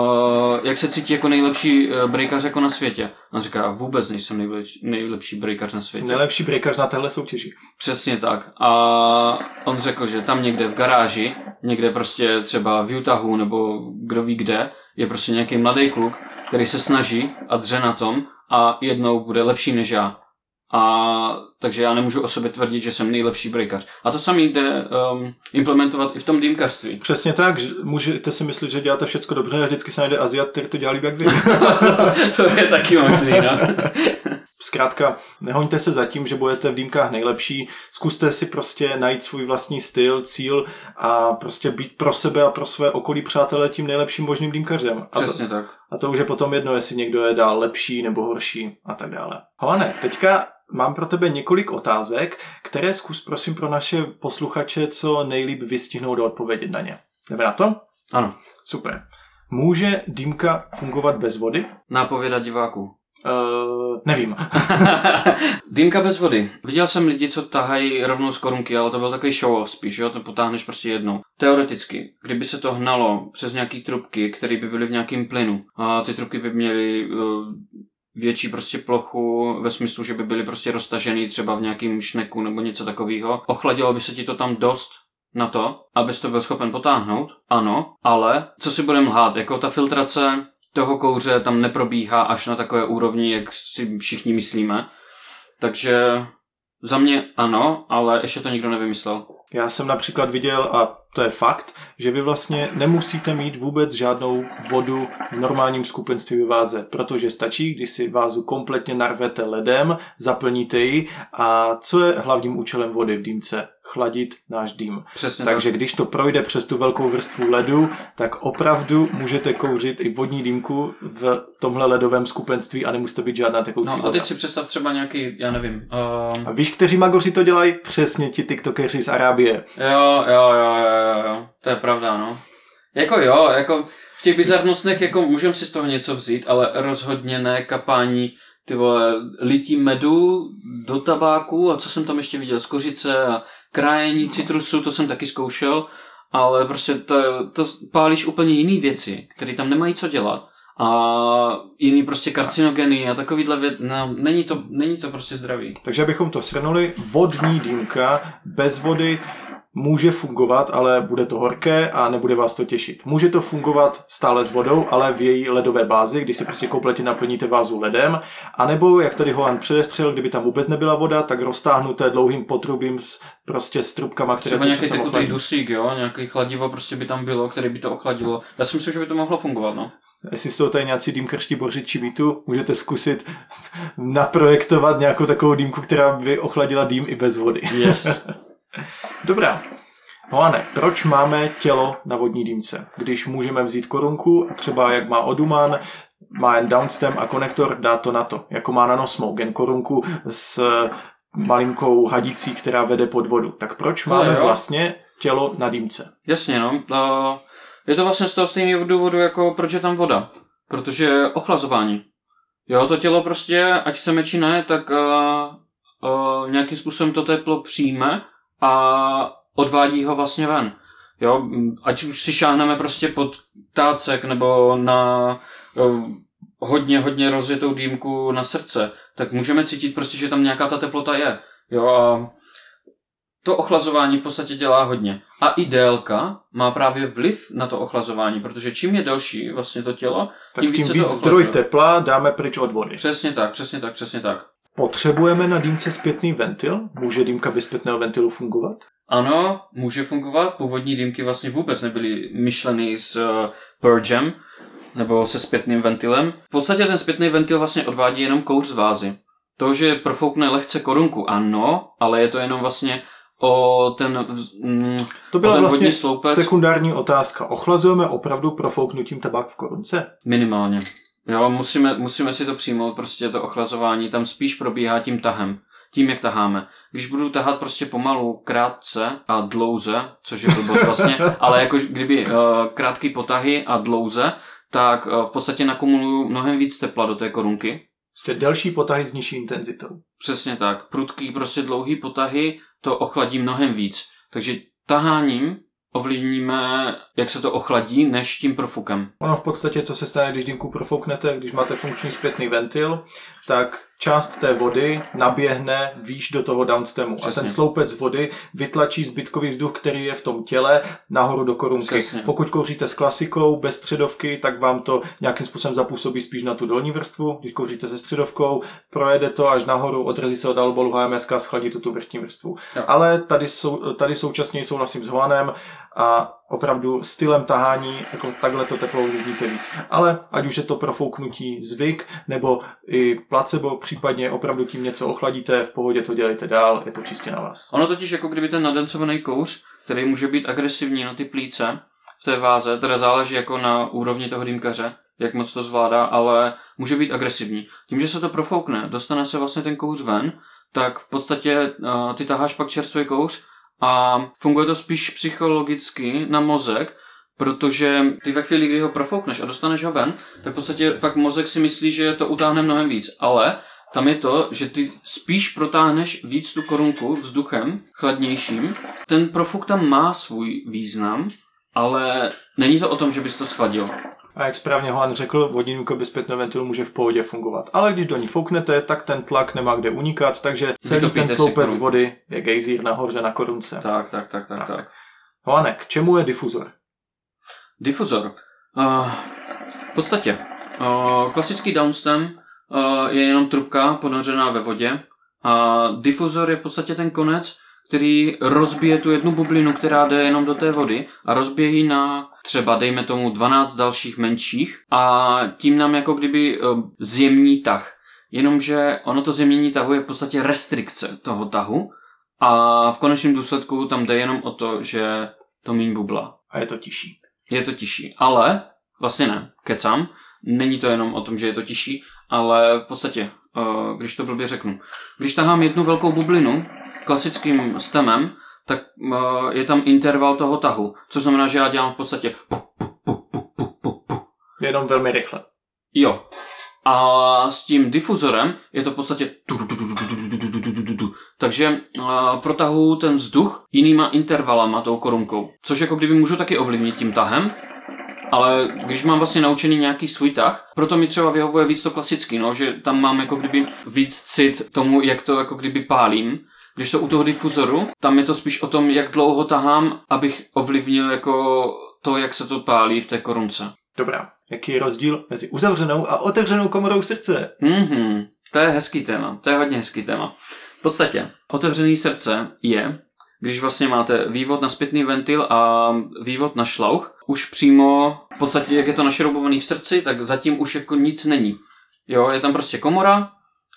uh, jak se cítí jako nejlepší uh, breakař jako na světě. On říká, vůbec nejsem nejlepší, nejlepší breakař na světě. Jsem nejlepší breakař na téhle soutěži. Přesně tak. A on řekl, že tam někde v garáži, někde prostě třeba v Utahu nebo kdo ví kde, je prostě nějaký mladý kluk, který se snaží a dře na tom a jednou bude lepší než já. A takže já nemůžu o sobě tvrdit, že jsem nejlepší breakař. A to samý jde um, implementovat i v tom dýmkařství. Přesně tak, že můžete si myslet, že děláte všechno dobře a vždycky se najde Aziat, který to dělá líp jak vy. to je taky možný, no. Zkrátka, nehoňte se za tím, že budete v dýmkách nejlepší, zkuste si prostě najít svůj vlastní styl, cíl a prostě být pro sebe a pro své okolí přátelé tím nejlepším možným dýmkařem. A Přesně to, tak. A to už je potom jedno, jestli někdo je dál lepší nebo horší a tak dále. Havane, teďka mám pro tebe několik otázek, které zkus prosím pro naše posluchače co nejlíp vystihnout a odpovědět na ně. Jdeme na to? Ano. Super. Může dýmka fungovat bez vody? Nápověda diváků. Uh, nevím. Dýmka bez vody. Viděl jsem lidi, co tahají rovnou z korunky, ale to byl takový show off spíš, jo? to potáhneš prostě jednou. Teoreticky, kdyby se to hnalo přes nějaký trubky, které by byly v nějakém plynu, a ty trubky by měly uh, větší prostě plochu ve smyslu, že by byly prostě roztažený třeba v nějakém šneku nebo něco takového. Ochladilo by se ti to tam dost na to, abys to byl schopen potáhnout, ano, ale co si budeme lhát, jako ta filtrace toho kouře tam neprobíhá až na takové úrovni, jak si všichni myslíme. Takže za mě ano, ale ještě to nikdo nevymyslel. Já jsem například viděl, a to je fakt, že vy vlastně nemusíte mít vůbec žádnou vodu v normálním skupenství ve váze, protože stačí, když si vázu kompletně narvete ledem, zaplníte ji a co je hlavním účelem vody v dýmce? Chladit náš dým. Přesně Takže tak. když to projde přes tu velkou vrstvu ledu, tak opravdu můžete kouřit i vodní dýmku v tomhle ledovém skupenství a nemusí to být žádná tekoucí No a teď si představ třeba nějaký, já nevím, uh, A víš, kteří magoři to dělají? Přesně ti tiktokeři z Arábie. Jo, jo, jo, jo, jo, jo, to je pravda, no. Jako jo, jako v těch bizarnostech jako můžeme si z toho něco vzít, ale rozhodně ne kapání ty vole, lití medu do tabáku a co jsem tam ještě viděl, z kořice a krájení citrusu, to jsem taky zkoušel, ale prostě to, to pálíš úplně jiný věci, které tam nemají co dělat a jiný prostě karcinogeny a takovýhle věc, no, není to, není to prostě zdravý. Takže abychom to shrnuli, vodní dýmka bez vody může fungovat, ale bude to horké a nebude vás to těšit. Může to fungovat stále s vodou, ale v její ledové bázi, když si prostě kompletně naplníte vázu ledem, anebo, jak tady Holan předestřel, kdyby tam vůbec nebyla voda, tak roztáhnuté dlouhým potrubím s, prostě s trubkama, které Třeba nějaký tekutý ochladí. dusík, jo, nějaký chladivo prostě by tam bylo, který by to ochladilo. Já si myslím, že by to mohlo fungovat, no. Jestli jsou tady nějací dýmkrští borřiči mýtu, můžete zkusit naprojektovat nějakou takovou dýmku, která by ochladila dým i bez vody. Yes. Dobrá. Hoane, proč máme tělo na vodní dýmce? Když můžeme vzít korunku a třeba jak má Oduman, má jen downstem a konektor, dá to na to. Jako má nanosmoke, jen korunku s malinkou hadicí, která vede pod vodu. Tak proč Ale máme jo. vlastně tělo na dýmce? Jasně, no. Je to vlastně z toho stejného důvodu, jako proč je tam voda. Protože ochlazování. Jo, to tělo prostě, ať se meči ne, tak uh, uh, nějakým způsobem to teplo přijme a odvádí ho vlastně ven. Jo, ať už si šáhneme prostě pod tácek nebo na hodně, hodně rozjetou dýmku na srdce, tak můžeme cítit prostě, že tam nějaká ta teplota je. Jo, a to ochlazování v podstatě dělá hodně. A i délka má právě vliv na to ochlazování, protože čím je delší vlastně to tělo, Tak tím, tím více víc to zdroj tepla dáme pryč od vody. Přesně tak, přesně tak, přesně tak. Potřebujeme na dýmce zpětný ventil? Může dýmka bez zpětného ventilu fungovat? Ano, může fungovat. Původní dýmky vlastně vůbec nebyly myšleny s uh, purgem, nebo se zpětným ventilem. V podstatě ten zpětný ventil vlastně odvádí jenom kouř z vázy. To, že profoukne lehce korunku, ano, ale je to jenom vlastně o ten, mm, To o byla ten vlastně sloupec sekundární otázka. Ochlazujeme opravdu profouknutím tabák v korunce? minimálně. Jo, musíme, musíme si to přijmout, prostě to ochlazování tam spíš probíhá tím tahem. Tím, jak taháme. Když budu tahat prostě pomalu, krátce a dlouze, což je blbost vlastně, ale jako kdyby uh, krátký potahy a dlouze, tak uh, v podstatě nakumuluju mnohem víc tepla do té korunky. Prostě delší potahy s nižší intenzitou. Přesně tak. Prudký, prostě dlouhý potahy to ochladí mnohem víc. Takže taháním ovlivníme, jak se to ochladí, než tím profukem. Ono v podstatě, co se stane, když dýmku profouknete, když máte funkční zpětný ventil, tak část té vody naběhne výš do toho downstemu. A Přesně. ten sloupec vody vytlačí zbytkový vzduch, který je v tom těle, nahoru do korunky. Přesně. Pokud kouříte s klasikou, bez středovky, tak vám to nějakým způsobem zapůsobí spíš na tu dolní vrstvu. Když kouříte se středovkou, projede to až nahoru, odrazí se od alobolu HMSK a schladí to tu vrchní vrstvu. Jo. Ale tady, sou, tady současně souhlasím s Holanem a opravdu stylem tahání, jako takhle to teplo uvidíte víc. Ale ať už je to profouknutí zvyk, nebo i placebo, případně opravdu tím něco ochladíte, v pohodě to dělejte dál, je to čistě na vás. Ono totiž jako kdyby ten nadencovaný kouř, který může být agresivní na ty plíce v té váze, teda záleží jako na úrovni toho dýmkaře, jak moc to zvládá, ale může být agresivní. Tím, že se to profoukne, dostane se vlastně ten kouř ven, tak v podstatě uh, ty taháš pak čerstvý kouř a funguje to spíš psychologicky na mozek, protože ty ve chvíli, kdy ho profoukneš a dostaneš ho ven, tak v podstatě pak mozek si myslí, že to utáhne mnohem víc. Ale tam je to, že ty spíš protáhneš víc tu korunku vzduchem chladnějším. Ten profuk tam má svůj význam, ale není to o tom, že bys to schladil. A jak správně Holan řekl, vodínko bez zpětného ventilu může v pohodě fungovat. Ale když do ní fouknete, tak ten tlak nemá kde unikat, takže celý ten sloupec vody je gejzír nahoře na korunce. Tak, tak, tak, tak, Tak. tak. Hoane, k čemu je difuzor? Difuzor. Uh, v podstatě, uh, klasický downstem uh, je jenom trubka ponořená ve vodě a difuzor je v podstatě ten konec, který rozbije tu jednu bublinu, která jde jenom do té vody a rozbije ji na třeba, dejme tomu, 12 dalších menších a tím nám jako kdyby uh, zjemní tah. Jenomže ono to zjemnění tahu je v podstatě restrikce toho tahu a v konečném důsledku tam jde jenom o to, že to míň bubla A je to tižší. je to tižší. Ale, vlastně ne, kecám, není to jenom o tom, že je to tižší, ale v podstatě, eh, když to blbě řeknu, když tahám jednu velkou bublinu klasickým stemem, tak eh, je tam interval toho tahu, což znamená, že já dělám v podstatě Jenom velmi rychle. jo. A s tím difuzorem je to v podstatě takže eh, protahuju ten vzduch jinýma intervalama tou korunkou, což jako kdyby můžu taky ovlivnit tím tahem, ale když mám vlastně naučený nějaký svůj tah, proto mi třeba vyhovuje víc to klasický, no, že tam mám jako kdyby víc cit tomu, jak to jako kdyby pálím. Když to u toho difuzoru, tam je to spíš o tom, jak dlouho tahám, abych ovlivnil jako to, jak se to pálí v té korunce. Dobrá. Jaký je rozdíl mezi uzavřenou a otevřenou komorou srdce? Mhm, to je hezký téma, to je hodně hezký téma. V podstatě, otevřený srdce je, když vlastně máte vývod na zpětný ventil a vývod na šlouch, už přímo, v podstatě, jak je to našroubovaný v srdci, tak zatím už jako nic není. Jo, je tam prostě komora,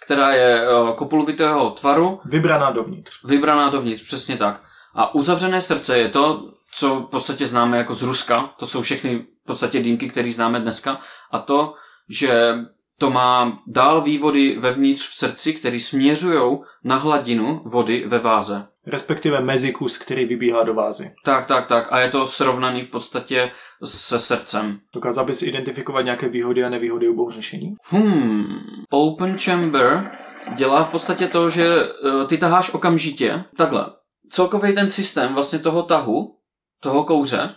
která je eh, kopulovitého tvaru, Vybraná dovnitř. vybraná dovnitř, přesně tak. A uzavřené srdce je to, co v podstatě známe jako z Ruska, to jsou všechny v podstatě dýmky, které známe dneska, a to, že to má dál vývody vevnitř v srdci, které směřují na hladinu vody ve váze. Respektive mezikus, který vybíhá do vázy. Tak, tak, tak. A je to srovnaný v podstatě se srdcem. Dokázal bys identifikovat nějaké výhody a nevýhody obou řešení? Hmm, open chamber dělá v podstatě to, že eh, ty taháš okamžitě. Takhle, celkový ten systém vlastně toho tahu, toho kouře,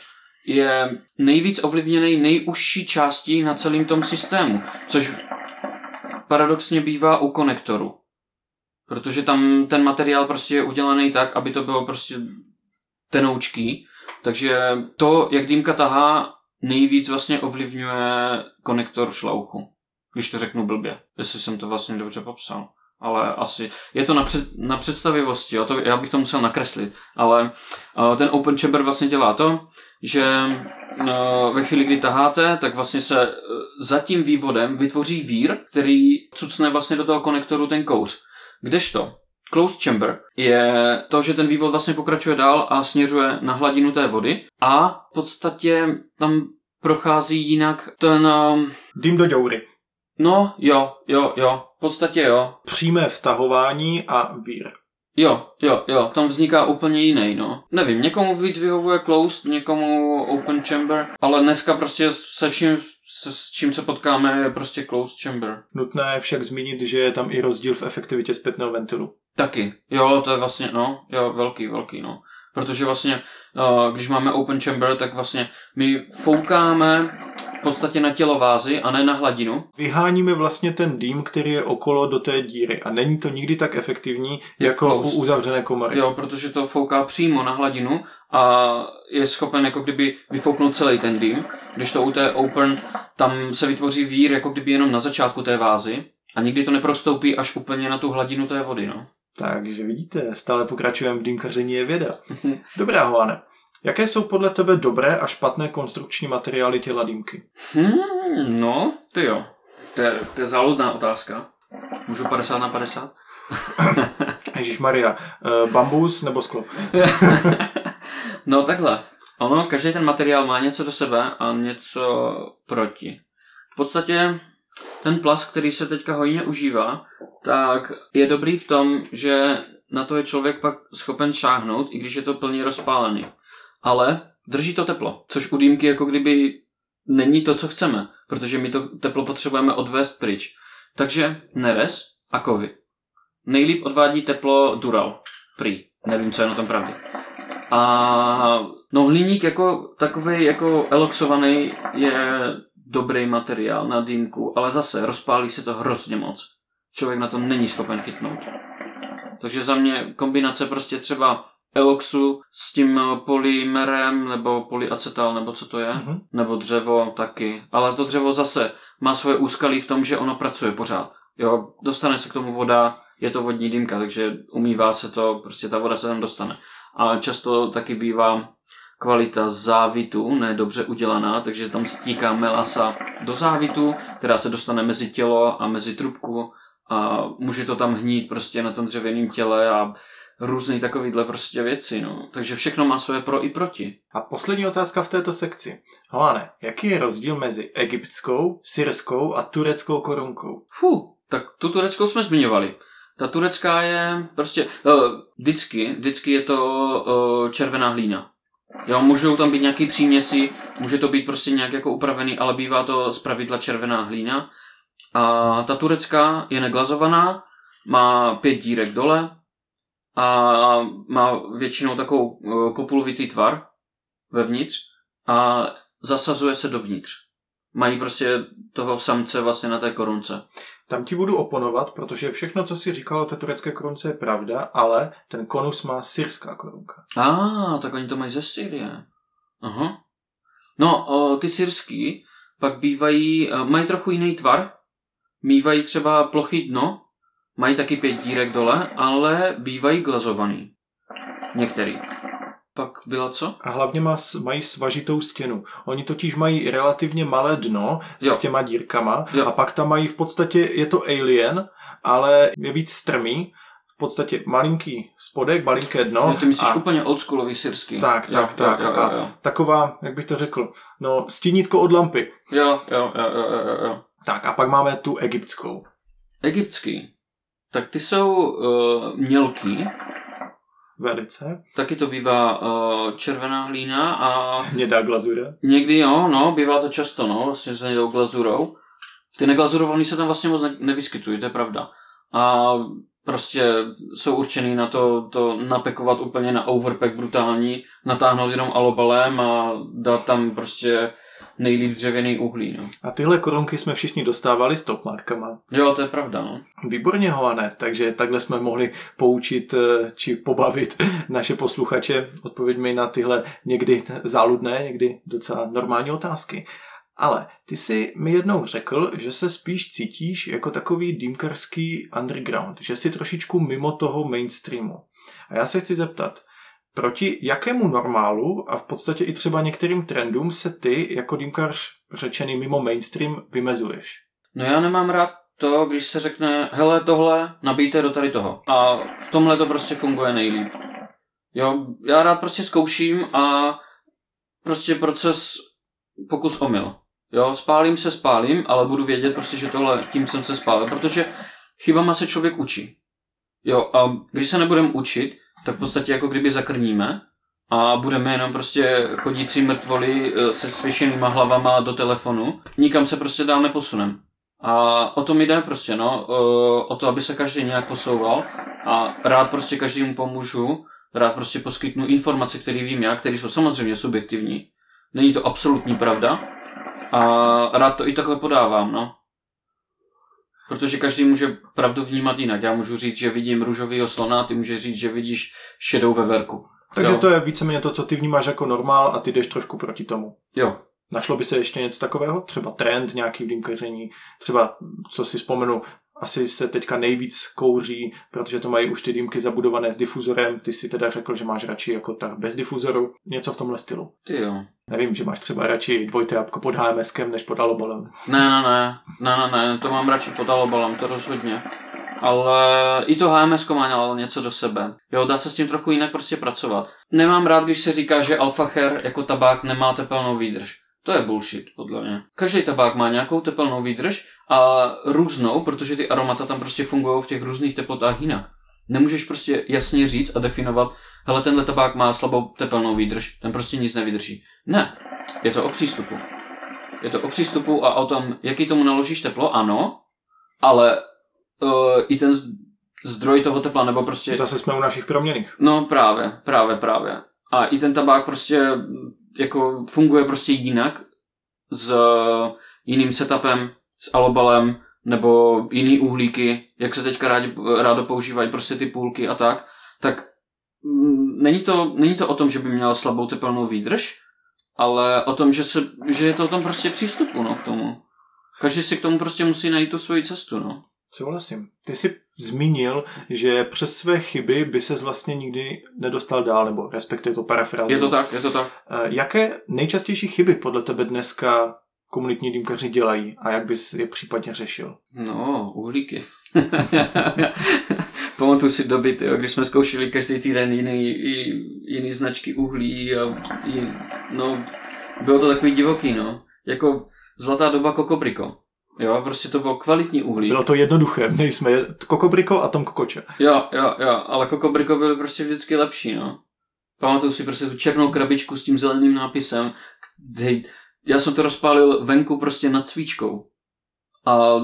je nejvíc ovlivněný nejužší částí na celém tom systému, což paradoxně bývá u konektoru. Protože tam ten materiál prostě je udělaný tak, aby to bylo prostě tenoučký. Takže to, jak dýmka tahá, nejvíc vlastně ovlivňuje konektor šlouchu. Když to řeknu blbě, jestli jsem to vlastně dobře popsal. Ale asi, je to na, před, na představivosti, jo? To, já bych to musel nakreslit, ale uh, ten open chamber vlastně dělá to, že uh, ve chvíli, kdy taháte, tak vlastně se uh, za tím vývodem vytvoří vír, který cucne vlastně do toho konektoru ten kouř. Kdežto closed chamber je to, že ten vývod vlastně pokračuje dál a směřuje na hladinu té vody a v podstatě tam prochází jinak ten... Um, Dým do děury. no, jo, jo, jo, v podstatě jo. Přímé vtahování a vír. Jo, jo, jo, tam vzniká úplně jiný, no. Nevím, někomu víc vyhovuje closed, někomu open chamber, ale dneska prostě se vším, se, s čím se potkáme, je prostě closed chamber. Nutné je však zmínit, že je tam i rozdíl v efektivitě zpětného ventilu. Taky, jo, to je vlastně, no, jo, velký, velký, no. Protože vlastně, uh, když máme open chamber, tak vlastně my foukáme podstatě na tělo vázy a ne na hladinu. Vyháníme vlastně ten dým, který je okolo do té díry a není to nikdy tak efektivní Je jako u uzavřené komory. Jo, protože to fouká přímo na hladinu a je schopen jako kdyby vyfouknout celý ten dým. Když to u té open, tam se vytvoří vír jako kdyby jenom na začátku té vázy a nikdy to neprostoupí až úplně na tu hladinu té vody, no. Takže vidíte, stále pokračujeme v dýmkaření je věda. Dobrá, Hoane. Jaké jsou podle tebe dobré a špatné konstrukční materiály těla dýmky? Hmm, no, ty jo. To je, to je záludná otázka. Můžu 50 na 50? Ježíš Maria, bambus nebo sklo? no takhle. Ono, každý ten materiál má něco do sebe a něco proti. V podstatě ten plast, který se teďka hojně užívá, tak je dobrý v tom, že na to je člověk pak schopen šáhnout, i když je to plně rozpálený. Ale drží to teplo, což u dýmky jako kdyby není to, co chceme, protože my to teplo potřebujeme odvést pryč. Takže nerez a kovy. Nejlíp odvádí teplo Dural. Prý. Nevím, co je na tom pravdy. A no hliník jako takový jako eloxovaný je dobrý materiál na dýmku, ale zase rozpálí se to hrozně moc. Člověk na to není schopen chytnout. Takže za mě kombinace prostě třeba eloxu s tím polymerem nebo polyacetal, nebo co to je, Mhm. nebo dřevo taky. Ale to dřevo zase má svoje úskalí v tom, že ono pracuje pořád. Jo, dostane se k tomu voda, je to vodní dýmka, takže umývá se to, prostě ta voda se tam dostane. Ale často taky bývá kvalita závitu nedobře udělaná, takže tam stíká melasa do závitu, která se dostane mezi tělo a mezi trubku a může to tam hnít prostě na tom dřevěném těle a různý takovýhle prostě věci, no. Takže všechno má svoje pro i proti. A poslední otázka v této sekci. Hoane, jaký je rozdíl mezi egyptskou, syrskou a tureckou korunkou? Fu, tak tu tureckou jsme zmiňovali. Ta turecká je prostě, uh, vždycky, vždycky je to uh, červená hlína. Jo, můžou tam být nějaký příměsi, může to být prostě nějak jako upravený, ale bývá to z pravidla červená hlína. A ta turecká je neglazovaná, má pět dírek dole a má většinou takovou uh, kopulovitý tvar vevnitř a zasazuje se dovnitř. Mají prostě toho samce vlastně na té korunce. Tam ti budu oponovat, protože všechno, co si říkal o té turecké korunce, je pravda, ale ten konus má syrská korunka. A, ah, tak oni to mají ze Syrie. Aha. No, o, ty syrský pak bývají, eh, mají trochu jiný tvar, mývají třeba plochý dno, mají taky pět dírek dole, ale bývají glazovaný. Některý. Pak byla co? A hlavně má, mají svažitou stěnu. Oni totiž mají relativně malé dno Jo. s těma dírkama Jo. a pak tam mají v podstatě, je to alien, ale je víc strmý, v podstatě malinký spodek, malinké dno. No, ty myslíš a úplně oldschoolový syrský. Tak, tak, jo, tak. Jo, jo, A jo, taková, jak bych to řekl, no stínítko od lampy. jo, jo, jo, jo, jo, jo, jo. Tak a pak máme tu egyptskou. Egyptský. Tak ty jsou uh, mělký, Velice. taky to bývá uh, červená hlína a Hnědá glazura. Někdy jo, no, bývá to často, no, vlastně s nejdou glazurou. Ty neglazurovaný se tam vlastně moc ne- nevyskytují, to je pravda. A prostě jsou určený na to, to napekovat úplně na overpack brutální, natáhnout jenom alobalem a dát tam prostě nejlíp dřevěný uhlí, no. A tyhle korunky jsme všichni dostávali s topmarkama. Jo, to je pravda, no. Výborně, Hoane, takže takhle jsme mohli poučit eh, či pobavit naše posluchače odpověďmi na tyhle někdy záludné, někdy docela normální otázky. Ale ty jsi mi jednou řekl, že se spíš cítíš jako takový dýmkarský underground, že jsi trošičku mimo toho mainstreamu. A já se chci zeptat, proti jakému normálu a v podstatě i třeba některým trendům se ty jako dýmkař řečený mimo mainstream vymezuješ? No já nemám rád to, když se řekne, hele, tohle nabijte do tady toho. A v tomhle to prostě funguje nejlíp. Jo, já rád prostě zkouším a prostě proces pokus omyl. Jo, spálím se, spálím, ale budu vědět prostě, že tohle, tím jsem se spálil, protože chybama se člověk učí. Jo, a když se nebudeme učit, tak v podstatě jako kdyby zakrníme a budeme jenom prostě chodící mrtvoli eh, se svěšenýma hlavama do telefonu, nikam se prostě dál neposunem. A o to mi jde prostě, no, eh, o to, aby se každý nějak posouval a rád prostě každému pomůžu, Rád prostě poskytnu informace, které vím já, které jsou samozřejmě subjektivní. Není to absolutní pravda. A rád to i takhle podávám, no. Protože každý může pravdu vnímat jinak. Já můžu říct, že vidím růžový slona, ty můžeš říct, že vidíš šedou veverku. Takže Jo. to je víceméně to, co ty vnímáš jako normál a ty jdeš trošku proti tomu. Jo. Našlo by se ještě něco takového? Třeba trend nějaký v dýmkaření? Třeba, co si vzpomenu, asi se teďka nejvíc kouří, protože to mají už ty dýmky zabudované s difuzorem. Ty si teda řekl, že máš radši jako tar bez difuzoru. Něco v tomhle stylu. Ty jo. Nevím, že máš třeba radši dvojité jabko pod HMSkem než pod alobalem. Ne, ne, ne, ne, ne, ne, to mám radši pod alobalem, to rozhodně. Ale i to HMS má něco do sebe. Jo, dá se s tím trochu jinak prostě pracovat. Nemám rád, když se říká, že Alfacher jako tabák nemá tepelnou výdrž. To je bullshit, podle mě. Každý tabák má nějakou tepelnou výdrž a různou, protože ty aromata tam prostě fungují v těch různých teplotách jinak. Nemůžeš prostě jasně říct a definovat, hele, tenhle tabák má slabou tepelnou výdrž, ten prostě nic nevydrží. Ne, je to o přístupu. Je to o přístupu a o tom, jaký tomu naložíš teplo, ano, ale uh, i ten zdroj toho tepla, nebo prostě... Zase jsme u našich proměných. No právě, právě, právě. A i ten tabák prostě jako funguje prostě jinak s uh, jiným setupem, s alobalem, nebo jiný uhlíky, jak se teďka rádi, rádo používají prostě ty půlky a tak, tak mm, není to, není to o tom, že by měl slabou tepelnou výdrž, ale o tom, že, se, že je to o tom prostě přístupu no, k tomu. Každý si k tomu prostě musí najít tu svoji cestu, no. Souhlasím. Ty jsi zmínil, že přes své chyby by se vlastně nikdy nedostal dál, nebo respektive to parafrázu. Je to tak, je to tak. Jaké nejčastější chyby podle tebe dneska komunitní dýmkaři dělají a jak bys je případně řešil? No, uhlíky. Pamatuju si doby, tyjo, když jsme zkoušeli každý týden jiný, jiný značky uhlí a i, no, bylo to takový divoký, no. Jako zlatá doba kokobriko. Jo, prostě to bylo kvalitní uhlí. Bylo to jednoduché, měli jsme Kokobriko a Tom Kokoče. Jo, jo, jo, ale kokobriko byly prostě vždycky lepší, no. Pamatuju si prostě tu černou krabičku s tím zeleným nápisem, kde já jsem to rozpálil venku prostě nad svíčkou. A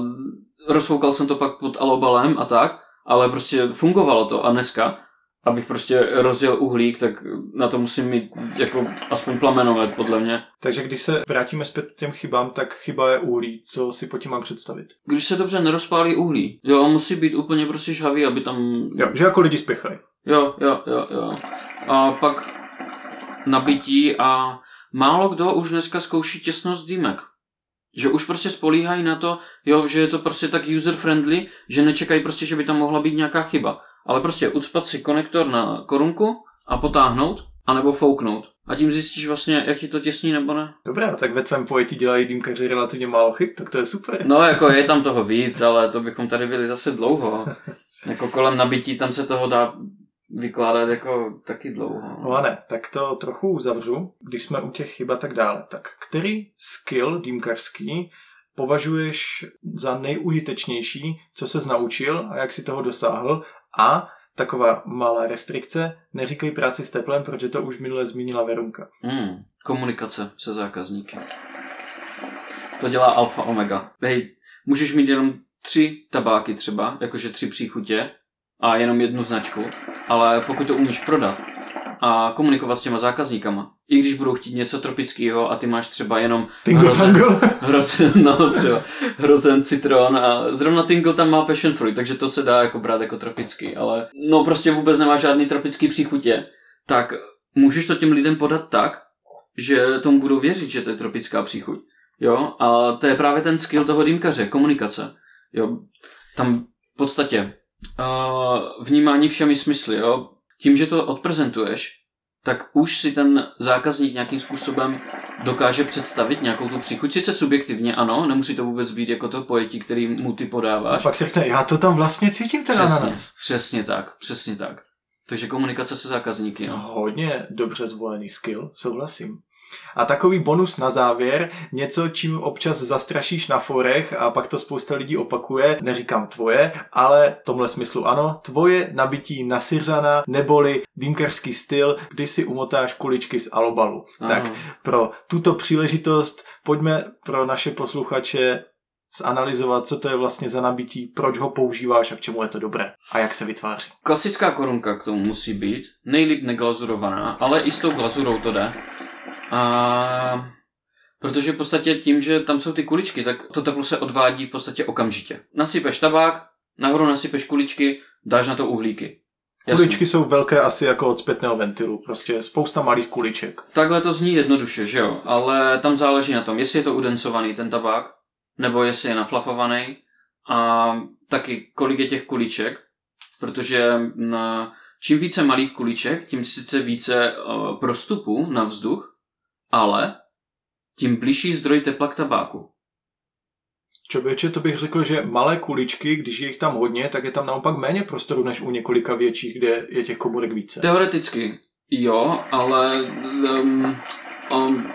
rozfoukal jsem to pak pod alobalem a tak, ale prostě fungovalo to. A dneska, abych prostě rozjel uhlík, tak na to musím mít jako aspoň plamenomet, podle mě. Takže když se vrátíme zpět k těm chybám, tak chyba je uhlí. Co si po tím mám představit? Když se dobře nerozpálí uhlí, jo, musí být úplně prostě žhavý, aby tam Jo, že jako lidi spěchají. Jo, jo, jo, jo. A pak nabití a málo kdo už dneska zkouší těsnost dýmek. Že už prostě spolíhají na to, jo, že je to prostě tak user-friendly, že nečekají prostě, že by tam mohla být nějaká chyba. Ale prostě ucpat si konektor na korunku a potáhnout, anebo fouknout. A tím zjistíš vlastně, jak ti to těsní nebo ne. Dobrá, tak ve tvém pojetí dělají dýmkaři relativně málo chyb, tak to je super. No, jako je tam toho víc, ale to bychom tady byli zase dlouho. Jako kolem nabití tam se toho dá vykládat jako taky dlouho. No a ne, tak to trochu uzavřu, když jsme u těch chyb a tak dále. Tak který skill dýmkařský považuješ za nejužitečnější, co ses naučil a jak si toho dosáhl? A taková malá restrikce, neříkej práci s teplem, protože to už minule zmínila Verunka. Hmm, komunikace se zákazníky. To dělá alfa omega. Hej, můžeš mít jenom tři tabáky třeba, jakože tři příchutě a jenom jednu značku, ale pokud to umíš prodat a komunikovat s těma zákazníkama, i když budou chtít něco tropického a ty máš třeba jenom Tingle hrozen, tangle. hrozen, no, třeba hrozen citron a zrovna Tingle tam má passion fruit, takže to se dá jako brát jako tropický, ale no prostě vůbec nemá žádný tropický příchutě, tak můžeš to těm lidem podat tak, že tomu budou věřit, že to je tropická příchuť. Jo, a to je právě ten skill toho dýmkaře, komunikace. Jo, tam v podstatě uh, vnímání všemi smysly, jo. Tím, že to odprezentuješ, tak už si ten zákazník nějakým způsobem dokáže představit nějakou tu příchuť. Sice subjektivně, ano, nemusí to vůbec být jako to pojetí, který mu ty A podáváš. pak si řekne, já to tam vlastně cítím teda na Přesně, nás. přesně tak, přesně tak. Takže komunikace se zákazníky, no. Hodně dobře zvolený skill, souhlasím. A takový bonus na závěr, něco, čím občas zastrašíš na forech a pak to spousta lidí opakuje, neříkám tvoje, ale v tomhle smyslu ano, tvoje nabití na Syřana neboli dýmkarský styl, když si umotáš kuličky z alobalu. Ano. Tak pro tuto příležitost pojďme pro naše posluchače zanalizovat, co to je vlastně za nabití, proč ho používáš a k čemu je to dobré a jak se vytváří. Klasická korunka k tomu musí být, nejlíp neglazurovaná, ale i s tou glazurou to jde. A protože v podstatě tím, že tam jsou ty kuličky, tak to teplo se odvádí v podstatě okamžitě. Nasypeš tabák, nahoru nasypeš kuličky, dáš na to uhlíky. Jasně. Kuličky jsou velké asi jako od zpětného ventilu, prostě spousta malých kuliček. Takhle to zní jednoduše, že jo? Ale tam záleží na tom, jestli je to udencovaný ten tabák, nebo jestli je naflafovaný a taky kolik je těch kuliček, protože na, čím více malých kuliček, tím sice více uh, prostupu na vzduch, ale tím blížší zdroj tepla k tabáku. Člověče, to bych řekl, že malé kuličky, když je jich tam hodně, tak je tam naopak méně prostoru než u několika větších, kde je těch komorek více. Teoreticky jo, ale um, um,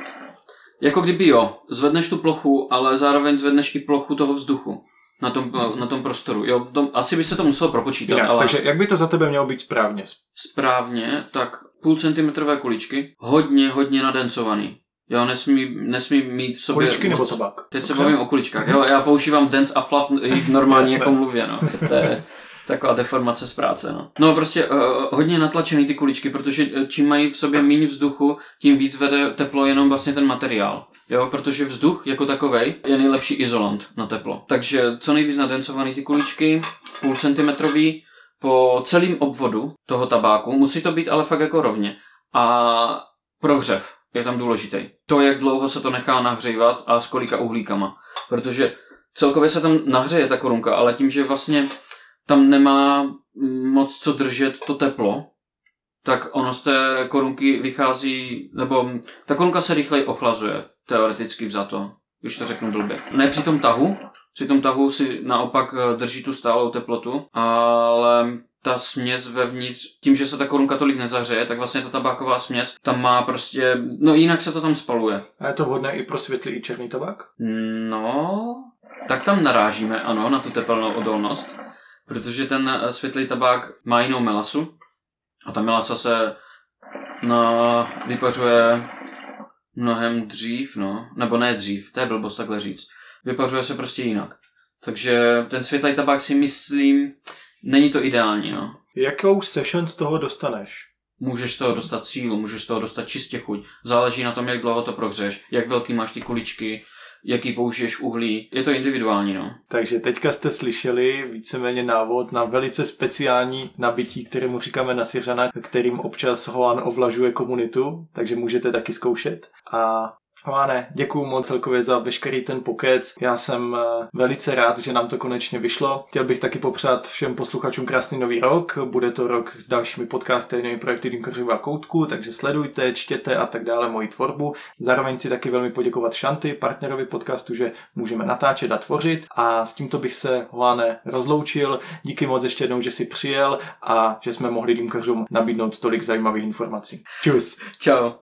jako kdyby jo, zvedneš tu plochu, ale zároveň zvedneš i plochu toho vzduchu na tom, na tom prostoru. Jo, to, asi by se to muselo propočítat. Jinak, ale Takže jak by to za tebe mělo být správně? správně, tak půl centimetrové kuličky, hodně, hodně nadencovaný. Jo, nesmí, nesmí mít v sobě Kuličky nebo tabák? Teď se bavím o kuličkách. Jo, já používám dance a fluff v normální jako mluvě, no. To je taková deformace z práce, no. No prostě uh, hodně natlačený ty kuličky, protože eh, čím mají v sobě méně vzduchu, tím víc vede teplo jenom vlastně ten materiál. Jo, protože vzduch jako takovej je nejlepší izolant na teplo. Takže co nejvíc nadencovaný ty kuličky, půl centimetrový, po celém obvodu toho tabáku, musí to být ale fakt jako rovně. A prohřev je tam důležitý. To, jak dlouho se to nechá nahřívat a s kolika uhlíkama. Protože celkově se tam nahřeje ta korunka, ale tím, že vlastně tam nemá moc co držet to teplo, tak ono z té korunky vychází, nebo ta korunka se rychleji ochlazuje, teoreticky vzato, když to řeknu blbě. Ne při tom tahu, při tom tahu si naopak eh, drží tu stálou teplotu, ale ta směs vevnitř, tím, že se ta korunka tolik nezahřeje, tak vlastně ta tabáková směs tam má prostě, no jinak se to tam spaluje. A je to vhodné i pro světlý i černý tabák? No, tak tam narážíme, ano, na tu tepelnou odolnost, protože ten eh, světlý tabák má jinou melasu a ta melasa se no, vypařuje mnohem dřív, no, nebo ne dřív, to je blbost takhle říct. Vypařuje se prostě jinak. Takže ten světlý tabák si myslím, není to ideální, no. Jakou session z toho dostaneš? Můžeš z toho dostat sílu, můžeš z toho dostat čistě chuť. Záleží na tom, jak dlouho to prohřeš, jak velký máš ty kuličky, jaký použiješ uhlí. Je to individuální, no. Takže teďka jste slyšeli víceméně návod na velice speciální nabití, kterému říkáme na Syřana, kterým občas Hoan ovlažuje komunitu, takže můžete taky zkoušet. A Hoane, děkuju moc celkově za veškerý ten pokec. Já jsem eh, velice rád, že nám to konečně vyšlo. Chtěl bych taky popřát všem posluchačům krásný nový rok. Bude to rok s dalšími podcasty novými projekty Dinkařova a Koutku, takže sledujte, čtěte a tak dále moji tvorbu. Zároveň si taky velmi poděkovat Šanty, partnerovi podcastu, že můžeme natáčet a tvořit. A s tímto bych se, Hoane, rozloučil. Díky moc ještě jednou, že jsi přijel a že jsme mohli Dýmkařům nabídnout tolik zajímavých informací. Čus. Čau.